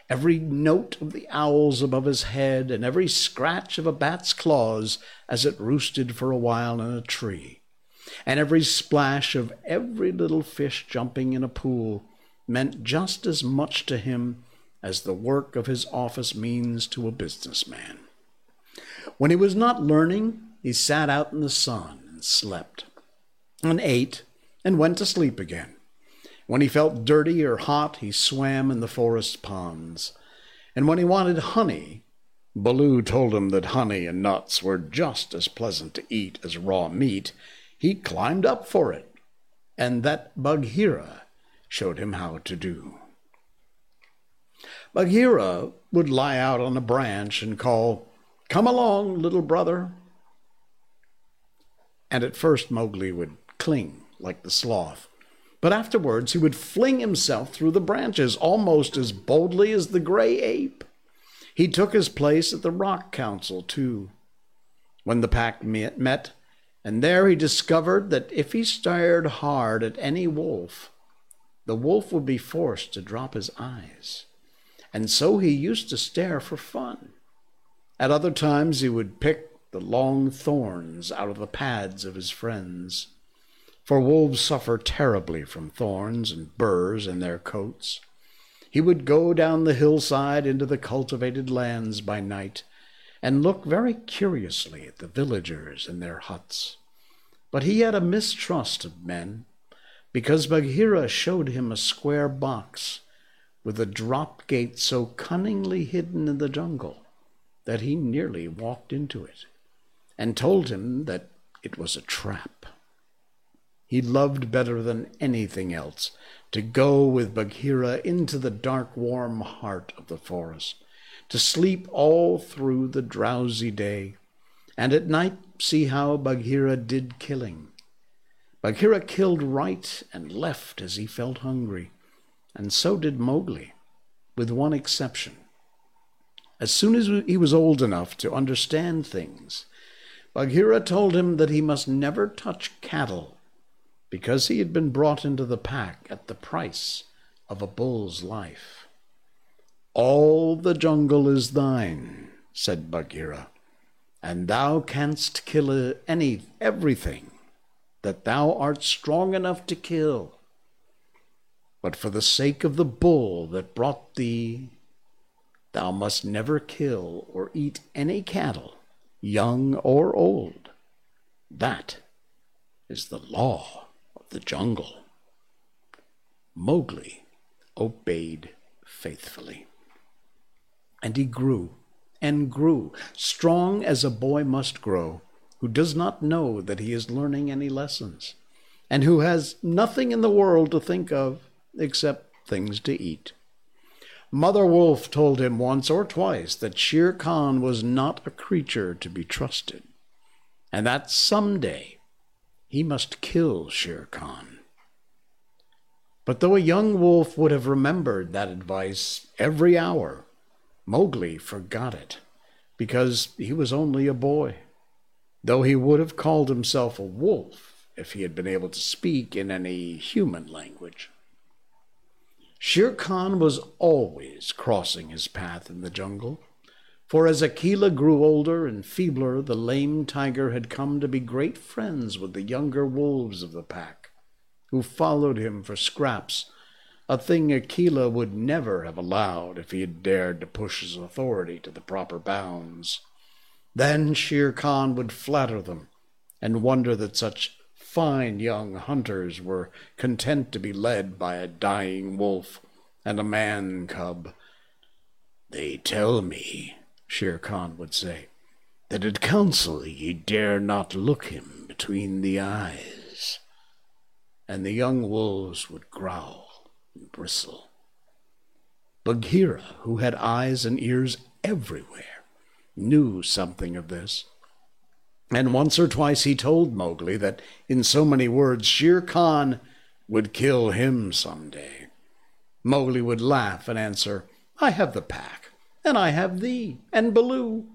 every note of the owls above his head, and every scratch of a bat's claws as it roosted for a while in a tree, and every splash of every little fish jumping in a pool meant just as much to him as the work of his office means to a businessman. When he was not learning, he sat out in the sun and slept, and ate, and went to sleep again. When he felt dirty or hot, he swam in the forest ponds. And when he wanted honey, Baloo told him that honey and nuts were just as pleasant to eat as raw meat. He climbed up for it, and that Bagheera showed him how to do. Bagheera would lie out on a branch and call, Come along, little brother. And at first Mowgli would cling like the sloth, But afterwards he would fling himself through the branches almost as boldly as the gray ape. He took his place at the Rock Council, too, when the pack met, and there he discovered that if he stared hard at any wolf, the wolf would be forced to drop his eyes. And so he used to stare for fun. At other times he would pick the long thorns out of the pads of his friends. For wolves suffer terribly from thorns and burrs in their coats. He would go down the hillside into the cultivated lands by night and look very curiously at the villagers in their huts. But he had a mistrust of men, because Bagheera showed him a square box with a drop gate so cunningly hidden in the jungle that he nearly walked into it, and told him that it was a trap. He loved better than anything else to go with Bagheera into the dark, warm heart of the forest, to sleep all through the drowsy day, and at night see how Bagheera did killing. Bagheera killed right and left as he felt hungry, and so did Mowgli, with one exception. As soon as he was old enough to understand things, Bagheera told him that he must never touch cattle because he had been brought into the pack at the price of a bull's life. All the jungle is thine, said Bagheera, and thou canst kill any everything that thou art strong enough to kill. But for the sake of the bull that brought thee, thou must never kill or eat any cattle, young or old. That is the law of the jungle. Mowgli obeyed faithfully. And he grew and grew, strong as a boy must grow, who does not know that he is learning any lessons, and who has nothing in the world to think of except things to eat. Mother Wolf told him once or twice that Shere Khan was not a creature to be trusted, and that some day he must kill Shere Khan. But though a young wolf would have remembered that advice every hour, Mowgli forgot it, because he was only a boy, though he would have called himself a wolf if he had been able to speak in any human language. Shere Khan was always crossing his path in the jungle. For as Akela grew older and feebler, the lame tiger had come to be great friends with the younger wolves of the pack, who followed him for scraps, a thing Akela would never have allowed if he had dared to push his authority to the proper bounds. Then Shere Khan would flatter them and wonder that such fine young hunters were content to be led by a dying wolf and a man cub. They tell me, Shere Khan would say, that at council ye dare not look him between the eyes. And the young wolves would growl and bristle. Bagheera, who had eyes and ears everywhere, knew something of this. And once or twice he told Mowgli that in so many words Shere Khan would kill him some day. Mowgli would laugh and answer, I have the pack and I have thee and Baloo,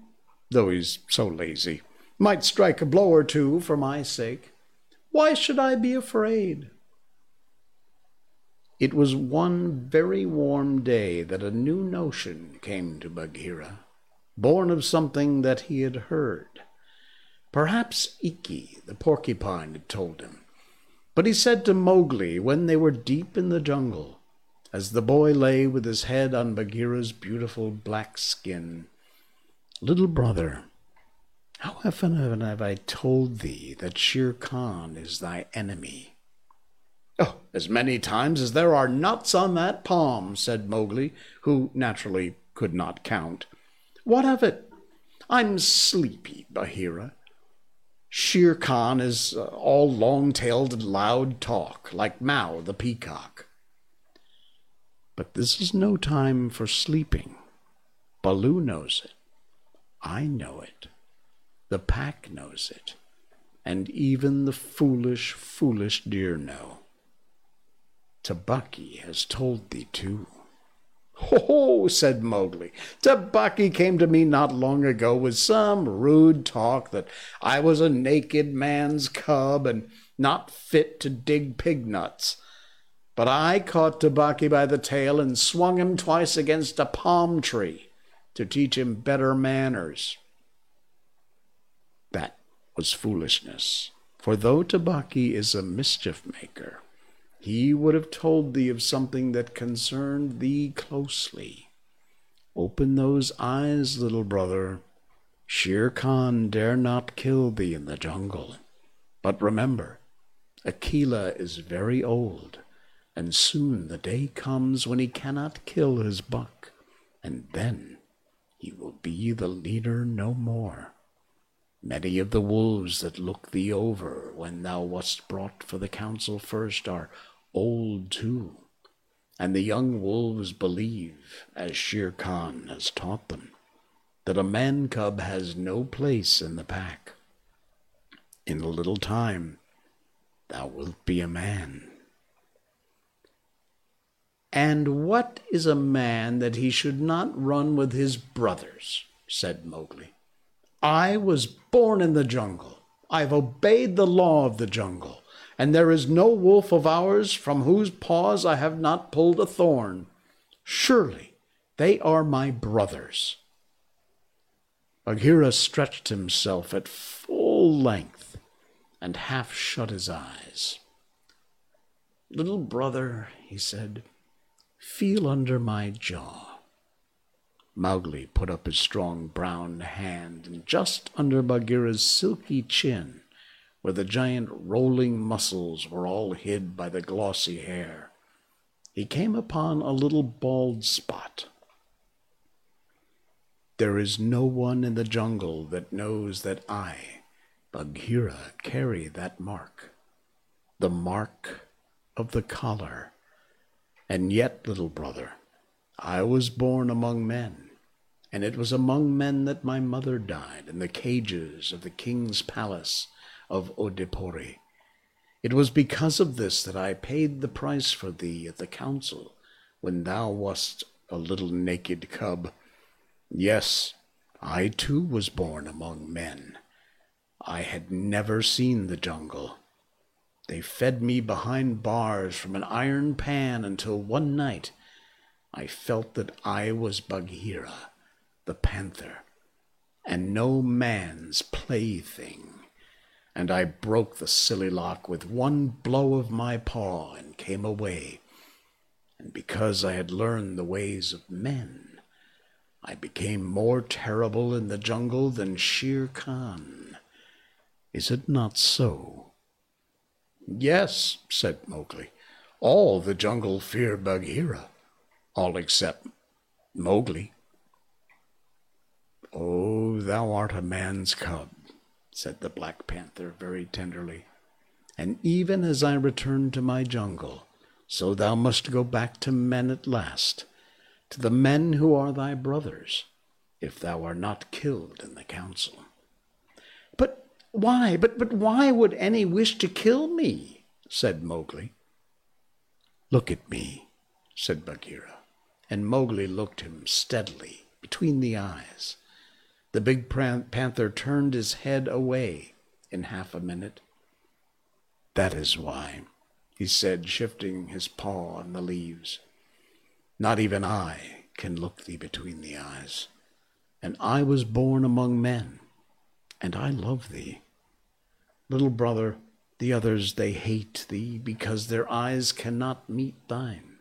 though he's so lazy, might strike a blow or two for my sake. Why should I be afraid? It was one very warm day that a new notion came to Bagheera, born of something that he had heard. Perhaps Ikki, the porcupine, had told him. But he said to Mowgli when they were deep in the jungle, as the boy lay with his head on Bagheera's beautiful black skin. Little brother, how often have I told thee that Shere Khan is thy enemy? Oh, as many times as there are nuts on that palm, said Mowgli, who naturally could not count. What of it? I'm sleepy, Bagheera. Shere Khan is uh, all long-tailed loud talk, like Mao the peacock. But this is no time for sleeping. Baloo knows it. I know it. The pack knows it. And even the foolish, foolish deer know. Tabaqui has told thee too. Ho, said Mowgli. Tabaqui came to me not long ago with some rude talk that I was a naked man's cub and not fit to dig pig nuts. But I caught Tabaqui by the tail and swung him twice against a palm tree to teach him better manners. That was foolishness, for though Tabaqui is a mischief maker, he would have told thee of something that concerned thee closely. Open those eyes, little brother. Shere Khan dare not kill thee in the jungle. But remember, Akela is very old, and soon the day comes when he cannot kill his buck, and then he will be the leader no more. Many of the wolves that looked thee over when thou wast brought for the council first are old too, and the young wolves believe, as Shere Khan has taught them, that a man cub has no place in the pack. In a little time, thou wilt be a man. And what is a man that he should not run with his brothers? said Mowgli. I was born in the jungle. I've obeyed the law of the jungle and there is no wolf of ours from whose paws I have not pulled a thorn. Surely they are my brothers. Bagheera stretched himself at full length and half shut his eyes. Little brother, he said, feel under my jaw. Mowgli put up his strong brown hand, and just under Bagheera's silky chin where the giant rolling muscles were all hid by the glossy hair, he came upon a little bald spot. There is no one in the jungle that knows that I, Bagheera, carry that mark, the mark of the collar. And yet, little brother, I was born among men, and it was among men that my mother died in the cages of the king's palace of Oodeypore. It was because of this that I paid the price for thee at the council when thou wast a little naked cub. Yes, I too was born among men. I had never seen the jungle. They fed me behind bars from an iron pan until one night I felt that I was Bagheera, the panther, and no man's plaything and I broke the silly lock with one blow of my paw and came away. And because I had learned the ways of men, I became more terrible in the jungle than Shere Khan. Is it not so? Yes, said Mowgli. All the jungle fear Bagheera, all except Mowgli. Oh, thou art a man's cub, said the Black Panther very tenderly. And even as I return to my jungle, so thou must go back to men at last, to the men who are thy brothers, if thou art not killed in the council. But why, but, but why would any wish to kill me? said Mowgli. Look at me, said Bagheera, and Mowgli looked him steadily between the eyes. The big panther turned his head away in half a minute. That is why, he said, shifting his paw on the leaves. Not even I can look thee between the eyes. And I was born among men, and I love thee. Little brother, the others they hate thee because their eyes cannot meet thine,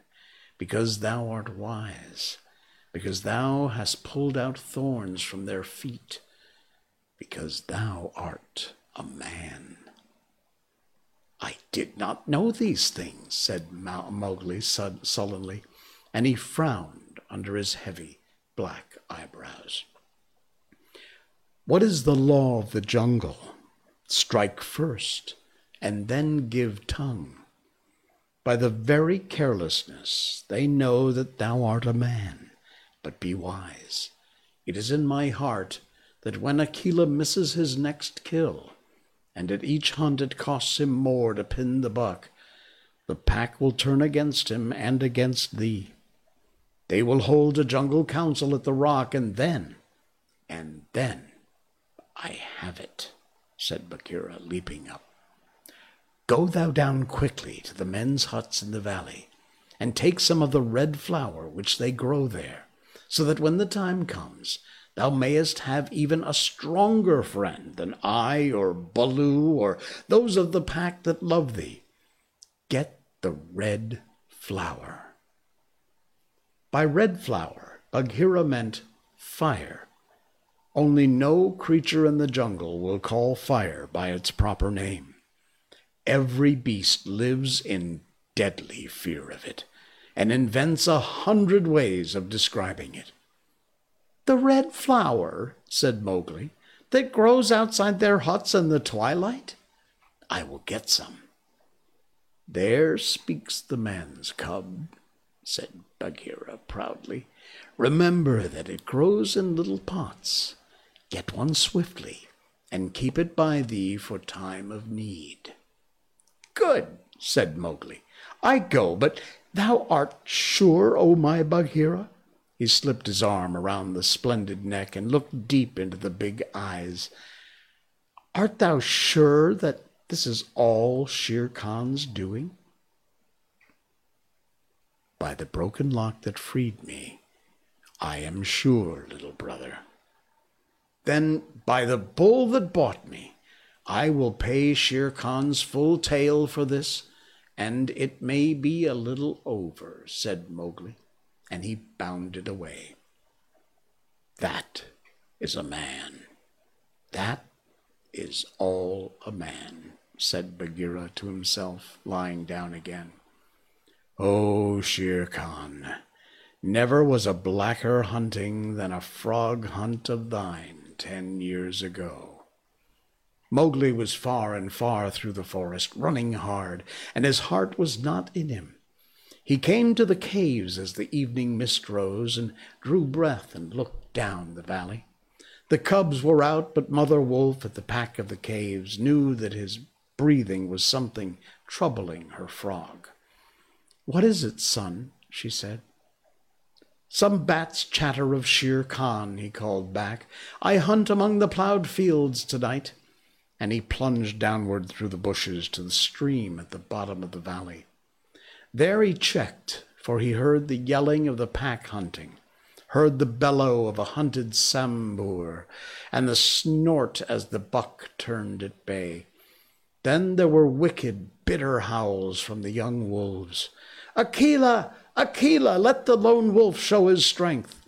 because thou art wise because thou hast pulled out thorns from their feet, because thou art a man. I did not know these things, said Mowgli sullenly, and he frowned under his heavy black eyebrows. What is the law of the jungle? Strike first, and then give tongue. By the very carelessness they know that thou art a man but be wise. It is in my heart that when Akela misses his next kill, and at each hunt it costs him more to pin the buck, the pack will turn against him and against thee. They will hold a jungle council at the rock, and then, and then, I have it, said Bagheera, leaping up. Go thou down quickly to the men's huts in the valley, and take some of the red flower which they grow there, so that when the time comes, thou mayest have even a stronger friend than I or Baloo or those of the pack that love thee. Get the red flower. By red flower, Bagheera meant fire. Only no creature in the jungle will call fire by its proper name. Every beast lives in deadly fear of it, and invents a hundred ways of describing it. The red flower, said Mowgli, that grows outside their huts in the twilight? I will get some. There speaks the man's cub, said Bagheera proudly. Remember that it grows in little pots. Get one swiftly, and keep it by thee for time of need. Good, said Mowgli. I go, but thou art sure, O my Bagheera? He slipped his arm around the splendid neck and looked deep into the big eyes. Art thou sure that this is all Shere Khan's doing? By the broken lock that freed me, I am sure, little brother. Then by the bull that bought me, I will pay Shere Khan's full tale for this, and it may be a little over, said Mowgli and he bounded away. That is a man. That is all a man, said Bagheera to himself, lying down again. Oh, Shere Khan, never was a blacker hunting than a frog hunt of thine ten years ago. Mowgli was far and far through the forest, running hard, and his heart was not in him. He came to the caves as the evening mist rose and drew breath and looked down the valley. The cubs were out, but Mother Wolf at the back of the caves knew that his breathing was something troubling her frog. What is it, son? she said. Some bats chatter of Shere Khan, he called back. I hunt among the ploughed fields tonight. And he plunged downward through the bushes to the stream at the bottom of the valley. There he checked, for he heard the yelling of the pack hunting, heard the bellow of a hunted sambur, and the snort as the buck turned at bay. Then there were wicked, bitter howls from the young wolves. Akela! Akela! Let the lone wolf show his strength.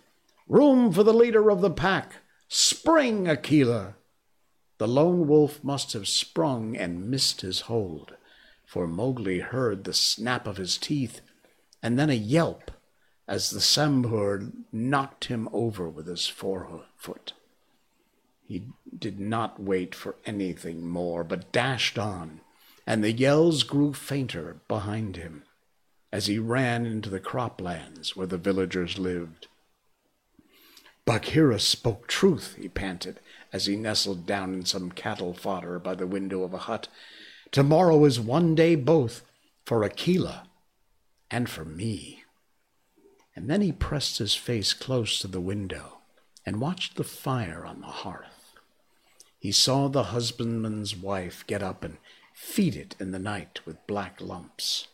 Room for the leader of the pack. Spring, Akela! The lone wolf must have sprung and missed his hold for Mowgli heard the snap of his teeth and then a yelp as the Sambhur knocked him over with his forefoot. He did not wait for anything more, but dashed on, and the yells grew fainter behind him as he ran into the croplands where the villagers lived. Bagheera spoke truth, he panted, as he nestled down in some cattle fodder by the window of a hut Tomorrow is one day both for Akela and for me. And then he pressed his face close to the window and watched the fire on the hearth. He saw the husbandman's wife get up and feed it in the night with black lumps.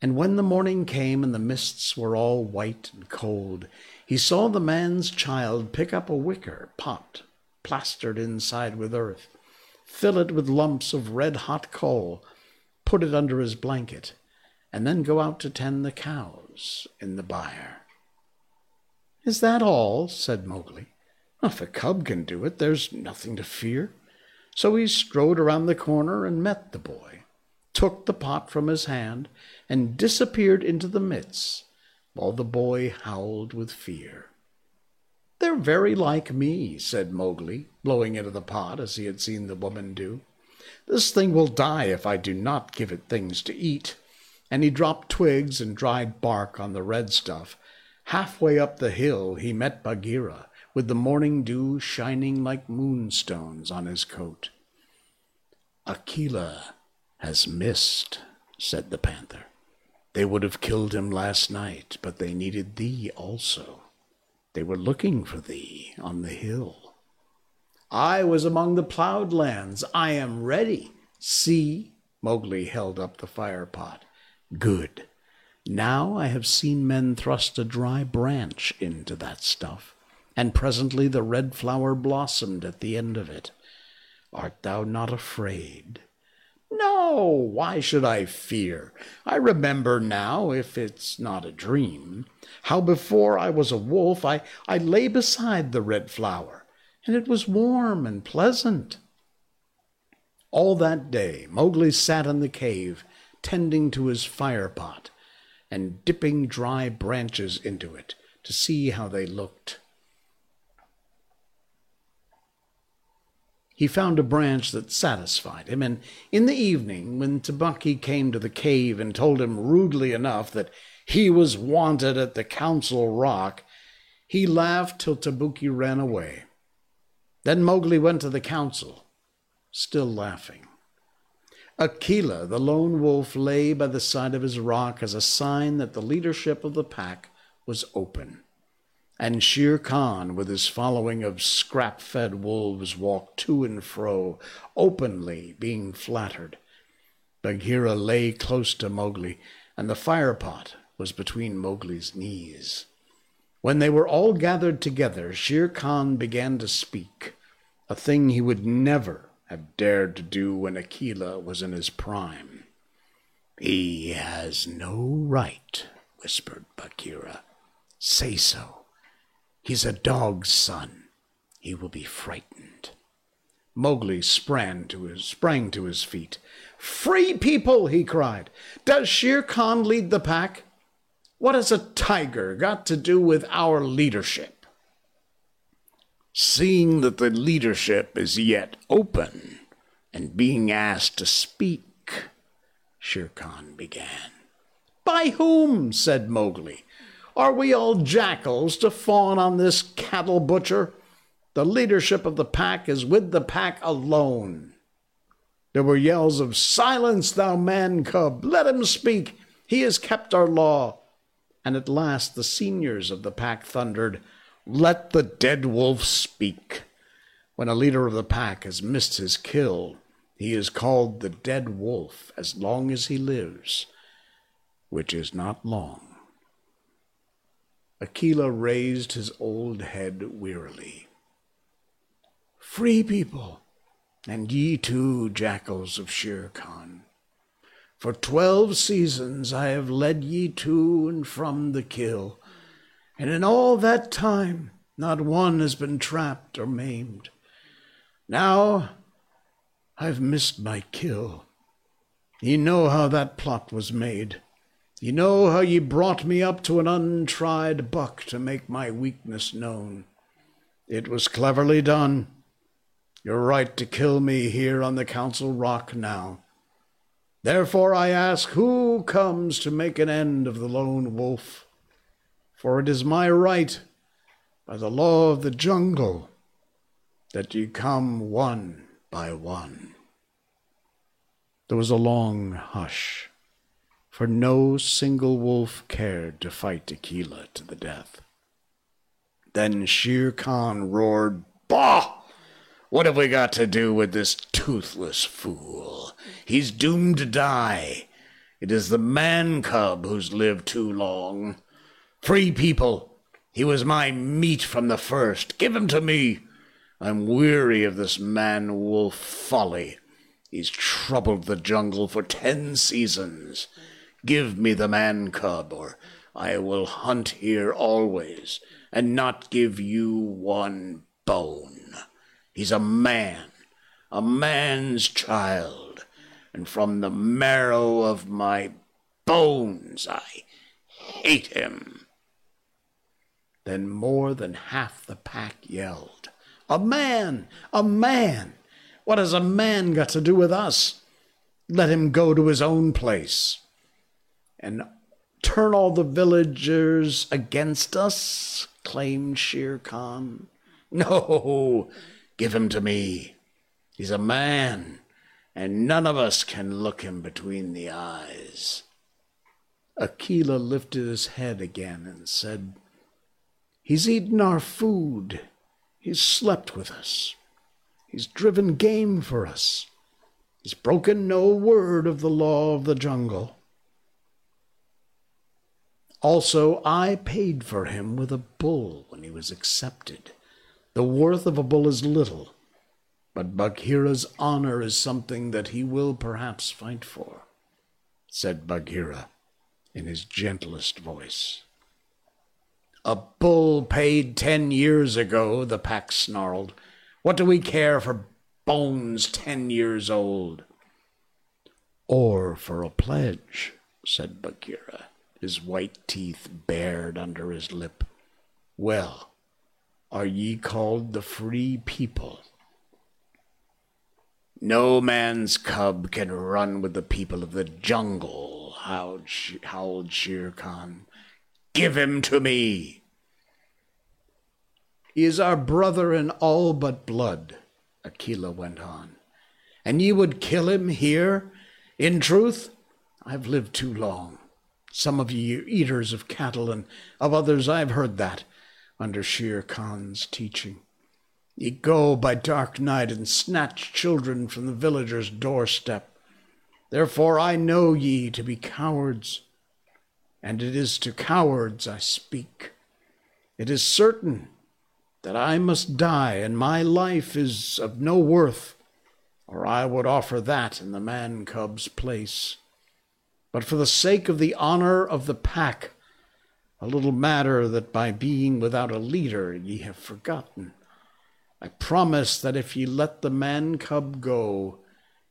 And when the morning came and the mists were all white and cold, he saw the man's child pick up a wicker pot plastered inside with earth fill it with lumps of red hot coal, put it under his blanket, and then go out to tend the cows in the byre. Is that all? said Mowgli. If a cub can do it, there's nothing to fear. So he strode around the corner and met the boy, took the pot from his hand, and disappeared into the midst, while the boy howled with fear. They're very like me, said Mowgli, blowing into the pot as he had seen the woman do. This thing will die if I do not give it things to eat. And he dropped twigs and dried bark on the red stuff. Halfway up the hill he met Bagheera, with the morning dew shining like moonstones on his coat. Akela has missed, said the panther. They would have killed him last night, but they needed thee also. They were looking for thee on the hill. I was among the plowed lands. I am ready. See, Mowgli held up the fire pot. Good. Now I have seen men thrust a dry branch into that stuff, and presently the red flower blossomed at the end of it. Art thou not afraid? No, why should I fear? I remember now, if it's not a dream, how before I was a wolf I, I lay beside the red flower, and it was warm and pleasant. All that day Mowgli sat in the cave, tending to his fire pot, and dipping dry branches into it to see how they looked. He found a branch that satisfied him, and in the evening, when Tabaqui came to the cave and told him rudely enough that he was wanted at the council rock, he laughed till Tabaqui ran away. Then Mowgli went to the council, still laughing. Akela, the lone wolf, lay by the side of his rock as a sign that the leadership of the pack was open and Shere Khan, with his following of scrap fed wolves, walked to and fro, openly being flattered. Bagheera lay close to Mowgli, and the fire pot was between Mowgli's knees. When they were all gathered together, Shere Khan began to speak, a thing he would never have dared to do when Akela was in his prime. He has no right, whispered Bagheera. Say so. He's a dog's son. He will be frightened. Mowgli sprang to his, sprang to his feet. Free people, he cried. Does Shere Khan lead the pack? What has a tiger got to do with our leadership? Seeing that the leadership is yet open and being asked to speak, Shere Khan began. By whom? said Mowgli. Are we all jackals to fawn on this cattle butcher? The leadership of the pack is with the pack alone. There were yells of Silence, thou man cub! Let him speak! He has kept our law. And at last the seniors of the pack thundered, Let the dead wolf speak. When a leader of the pack has missed his kill, he is called the dead wolf as long as he lives, which is not long. Akela raised his old head wearily. Free people, and ye too, jackals of Shere Khan. For twelve seasons I have led ye to and from the kill, and in all that time not one has been trapped or maimed. Now I've missed my kill. Ye know how that plot was made. You know how ye brought me up to an untried buck to make my weakness known. It was cleverly done. You're right to kill me here on the Council Rock now. Therefore I ask who comes to make an end of the lone wolf? For it is my right, by the law of the jungle, that ye come one by one. There was a long hush for no single wolf cared to fight Akela to the death. Then Shere Khan roared, Bah! What have we got to do with this toothless fool? He's doomed to die. It is the man cub who's lived too long. Free people, he was my meat from the first. Give him to me. I'm weary of this man wolf folly. He's troubled the jungle for ten seasons. Give me the man cub, or I will hunt here always, and not give you one bone. He's a man, a man's child, and from the marrow of my bones I hate him. Then more than half the pack yelled, A man! A man! What has a man got to do with us? Let him go to his own place and turn all the villagers against us? claimed Shere Khan. No, give him to me. He's a man, and none of us can look him between the eyes. Akela lifted his head again and said, He's eaten our food. He's slept with us. He's driven game for us. He's broken no word of the law of the jungle. Also, I paid for him with a bull when he was accepted. The worth of a bull is little, but Bagheera's honor is something that he will perhaps fight for, said Bagheera in his gentlest voice. A bull paid ten years ago, the pack snarled. What do we care for bones ten years old? Or for a pledge, said Bagheera, his white teeth bared under his lip. Well, are ye called the free people? No man's cub can run with the people of the jungle, howled, howled Shere Khan. Give him to me. He is our brother in all but blood, Akela went on. And ye would kill him here? In truth, I've lived too long. Some of ye eaters of cattle, and of others I've heard that under Shere Khan's teaching. Ye go by dark night and snatch children from the villager's doorstep. Therefore I know ye to be cowards, and it is to cowards I speak. It is certain that I must die, and my life is of no worth, or I would offer that in the man cub's place. But for the sake of the honor of the pack, a little matter that by being without a leader ye have forgotten, I promise that if ye let the man cub go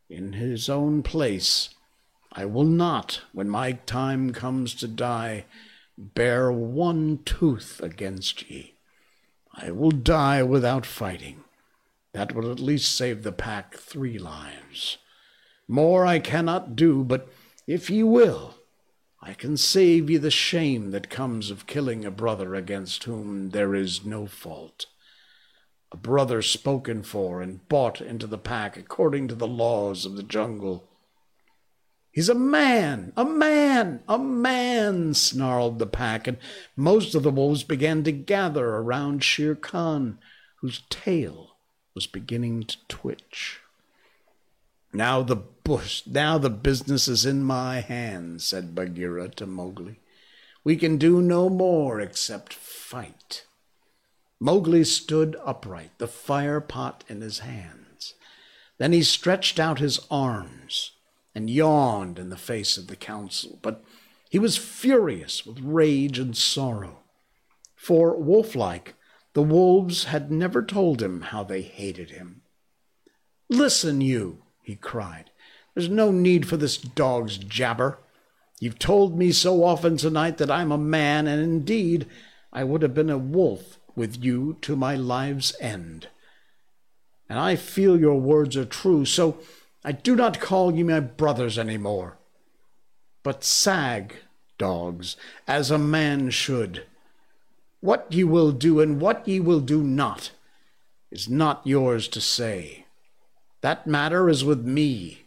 in his own place, I will not, when my time comes to die, bear one tooth against ye. I will die without fighting. That will at least save the pack three lives. More I cannot do, but if ye will, I can save ye the shame that comes of killing a brother against whom there is no fault a brother spoken for and bought into the pack according to the laws of the jungle. He's a man, a man, a man, snarled the pack, and most of the wolves began to gather around Shere Khan, whose tail was beginning to twitch. Now the now the business is in my hands, said Bagheera to Mowgli. We can do no more except fight. Mowgli stood upright, the fire pot in his hands. Then he stretched out his arms and yawned in the face of the council, but he was furious with rage and sorrow. For, wolf like, the wolves had never told him how they hated him. Listen, you, he cried. There's no need for this dog's jabber. You've told me so often tonight that I'm a man, and indeed I would have been a wolf with you to my life's end. And I feel your words are true, so I do not call you my brothers any more, but sag dogs, as a man should. What ye will do and what ye will do not is not yours to say. That matter is with me,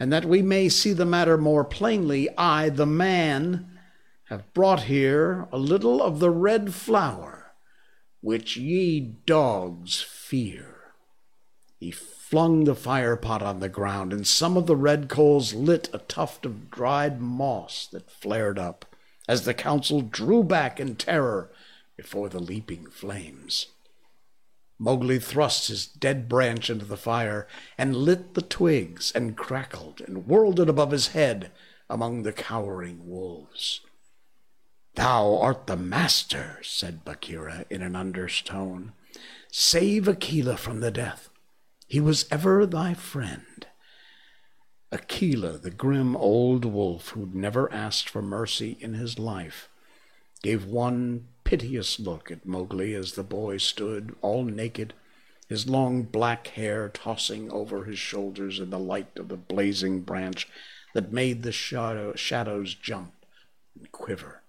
and that we may see the matter more plainly, I, the man, have brought here a little of the red flower which ye dogs fear. He flung the fire pot on the ground, and some of the red coals lit a tuft of dried moss that flared up as the council drew back in terror before the leaping flames. Mowgli thrust his dead branch into the fire and lit the twigs and crackled and whirled it above his head among the cowering wolves. Thou art the master, said Bagheera in an undertone. Save Akela from the death. He was ever thy friend. Akela, the grim old wolf who'd never asked for mercy in his life, gave one piteous look at Mowgli as the boy stood, all naked, his long black hair tossing over his shoulders in the light of the blazing branch that made the shadow, shadows jump and quiver.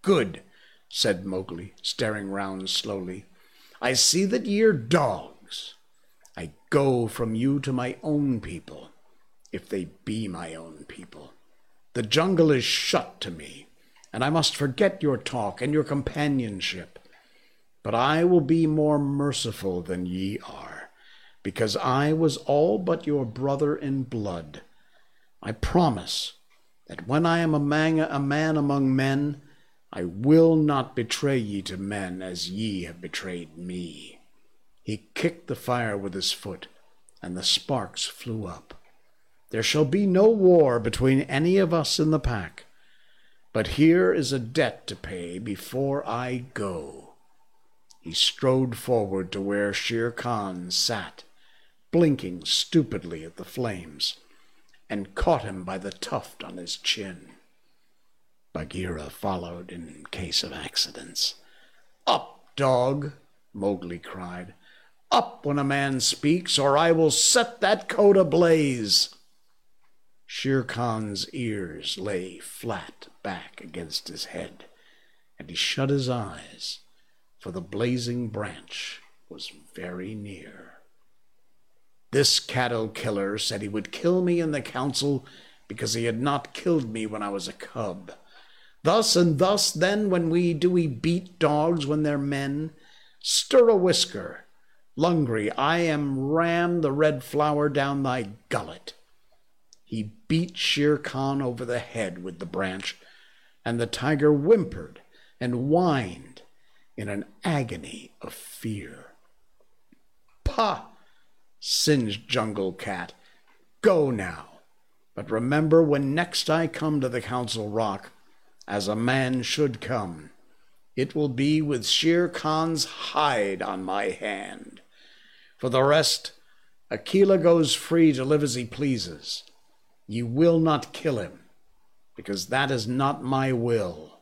Good, said Mowgli, staring round slowly. I see that ye are dogs. I go from you to my own people, if they be my own people. The jungle is shut to me, and I must forget your talk and your companionship. But I will be more merciful than ye are, because I was all but your brother in blood. I promise that when I am a man, a man among men, I will not betray ye to men as ye have betrayed me. He kicked the fire with his foot, and the sparks flew up. There shall be no war between any of us in the pack, but here is a debt to pay before I go. He strode forward to where Shere Khan sat, blinking stupidly at the flames, and caught him by the tuft on his chin. Bagheera followed in case of accidents. Up, dog! Mowgli cried. Up when a man speaks, or I will set that coat ablaze. Shere Khan's ears lay flat back against his head, and he shut his eyes, for the blazing branch was very near. This cattle killer said he would kill me in the council because he had not killed me when I was a cub. Thus and thus, then, when we do we beat dogs when they're men? Stir a whisker, Lungri, I am ram the red flower down thy gullet. He beat Shere Khan over the head with the branch, and the tiger whimpered and whined in an agony of fear. Pah! singed Jungle Cat. Go now, but remember when next I come to the Council Rock, as a man should come, it will be with Shere Khan's hide on my hand. For the rest, Akela goes free to live as he pleases. Ye will not kill him, because that is not my will.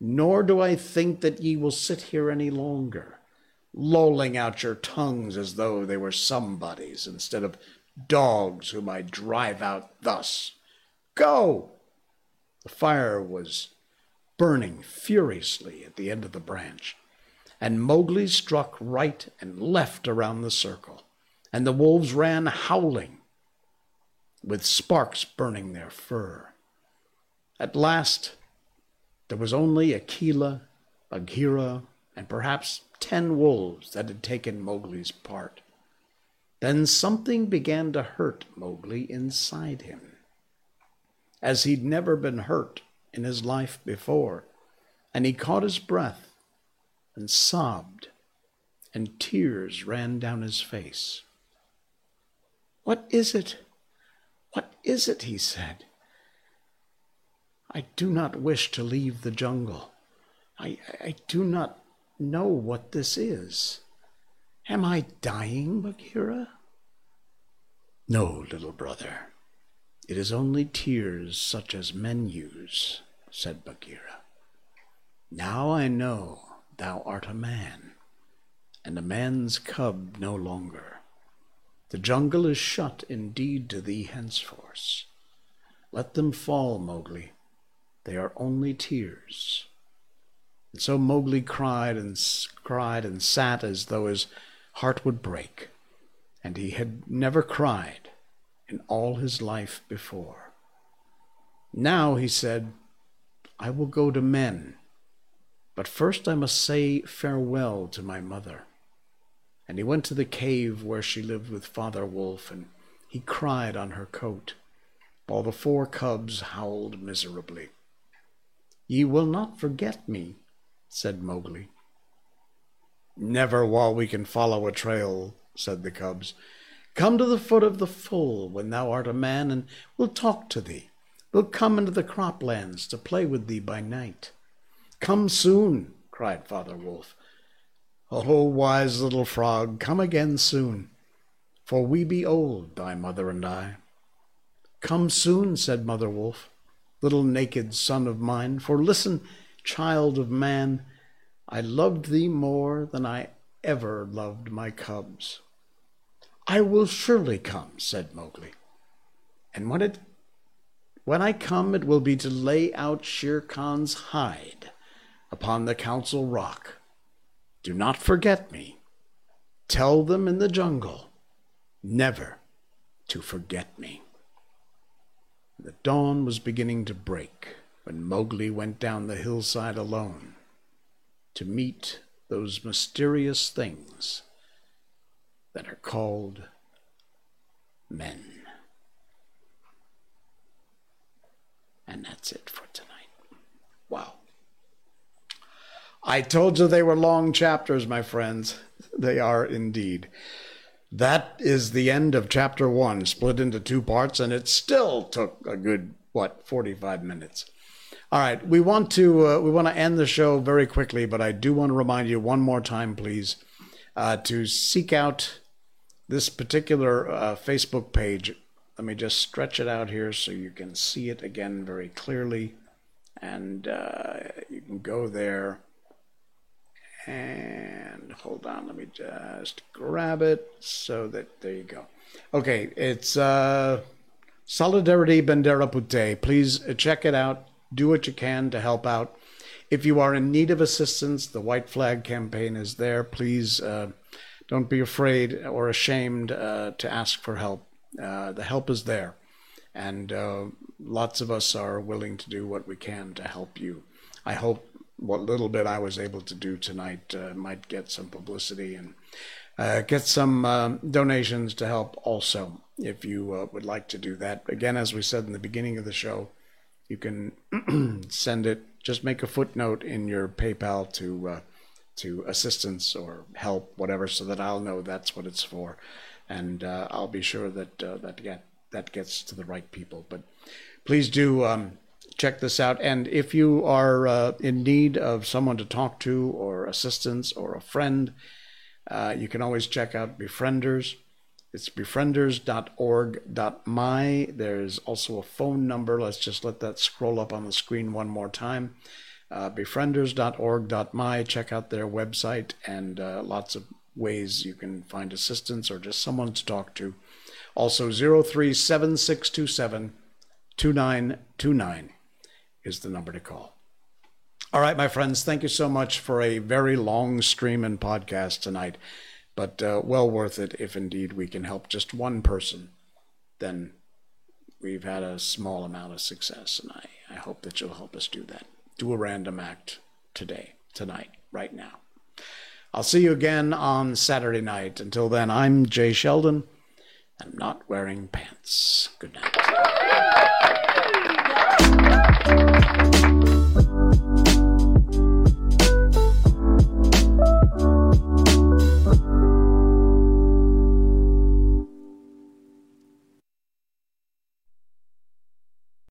Nor do I think that ye will sit here any longer, lolling out your tongues as though they were somebodies instead of dogs whom I drive out thus. Go! The fire was burning furiously at the end of the branch, and Mowgli struck right and left around the circle, and the wolves ran howling with sparks burning their fur. At last, there was only Akela, Bagheera, and perhaps ten wolves that had taken Mowgli's part. Then something began to hurt Mowgli inside him, as he'd never been hurt in his life before, and he caught his breath and sobbed, and tears ran down his face. What is it? What is it? he said. I do not wish to leave the jungle. I, I do not know what this is. Am I dying, Bagheera? No, little brother. It is only tears such as men use, said Bagheera. Now I know thou art a man, and a man's cub no longer. The jungle is shut indeed to thee henceforth. Let them fall, Mowgli. They are only tears. And so Mowgli cried and cried and sat as though his heart would break, and he had never cried in all his life before. Now, he said, I will go to men, but first I must say farewell to my mother. And he went to the cave where she lived with Father Wolf, and he cried on her coat, while the four cubs howled miserably. Ye will not forget me, said Mowgli. Never while we can follow a trail, said the cubs. Come to the foot of the full when thou art a man, and we'll talk to thee. We'll come into the croplands to play with thee by night. Come soon, cried Father Wolf. O wise little frog, come again soon, for we be old, thy mother and I. Come soon, said Mother Wolf, little naked son of mine, for listen, child of man, I loved thee more than I ever loved my cubs. I will surely come, said Mowgli. And when it when I come it will be to lay out Shere Khan's hide upon the council rock do not forget me. Tell them in the jungle never to forget me. The dawn was beginning to break when Mowgli went down the hillside alone to meet those mysterious things that are called men. And that's it for tonight. Wow. I told you they were long chapters, my friends. They are indeed. That is the end of chapter one, split into two parts, and it still took a good, what, 45 minutes. All right, we want to uh, we want to end the show very quickly, but I do want to remind you one more time, please, uh, to seek out this particular uh, Facebook page. Let me just stretch it out here so you can see it again very clearly, and uh, you can go there. And hold on, let me just grab it so that there you go. Okay, it's uh, Solidarity Bendera Putih. Please check it out do what you can to help out. If you are in need of assistance, the White Flag campaign is there. Please uh, don't be afraid or ashamed uh, to ask for help. Uh, the help is there, and uh, lots of us are willing to do what we can to help you. I hope what little bit I was able to do tonight uh, might get some publicity and uh, get some um, donations to help also if you would like to do that. Again, as we said in the beginning of the show, you can send it. Just make a footnote in your PayPal to uh, to assistance or help, whatever, so that I'll know that's what it's for, and uh, I'll be sure that uh, that get that gets to the right people. But please do um, check this out, and if you are uh, in need of someone to talk to or assistance or a friend, uh, you can always check out Befrienders. It's befrienders.org.my. There's also a phone number. Let's just let that scroll up on the screen one more time. Uh, befrienders.org.my. Check out their website and uh, lots of ways you can find assistance or just someone to talk to. Also, 037627 2929 is the number to call. All right, my friends, thank you so much for a very long stream and podcast tonight but uh, well worth it if indeed we can help just one person. Then we've had a small amount of success, and I, I hope that you'll help us do that. Do a random act today, tonight, right now. I'll see you again on Saturday night. Until then, I'm Jay Sheldon. And I'm not wearing pants. Good night.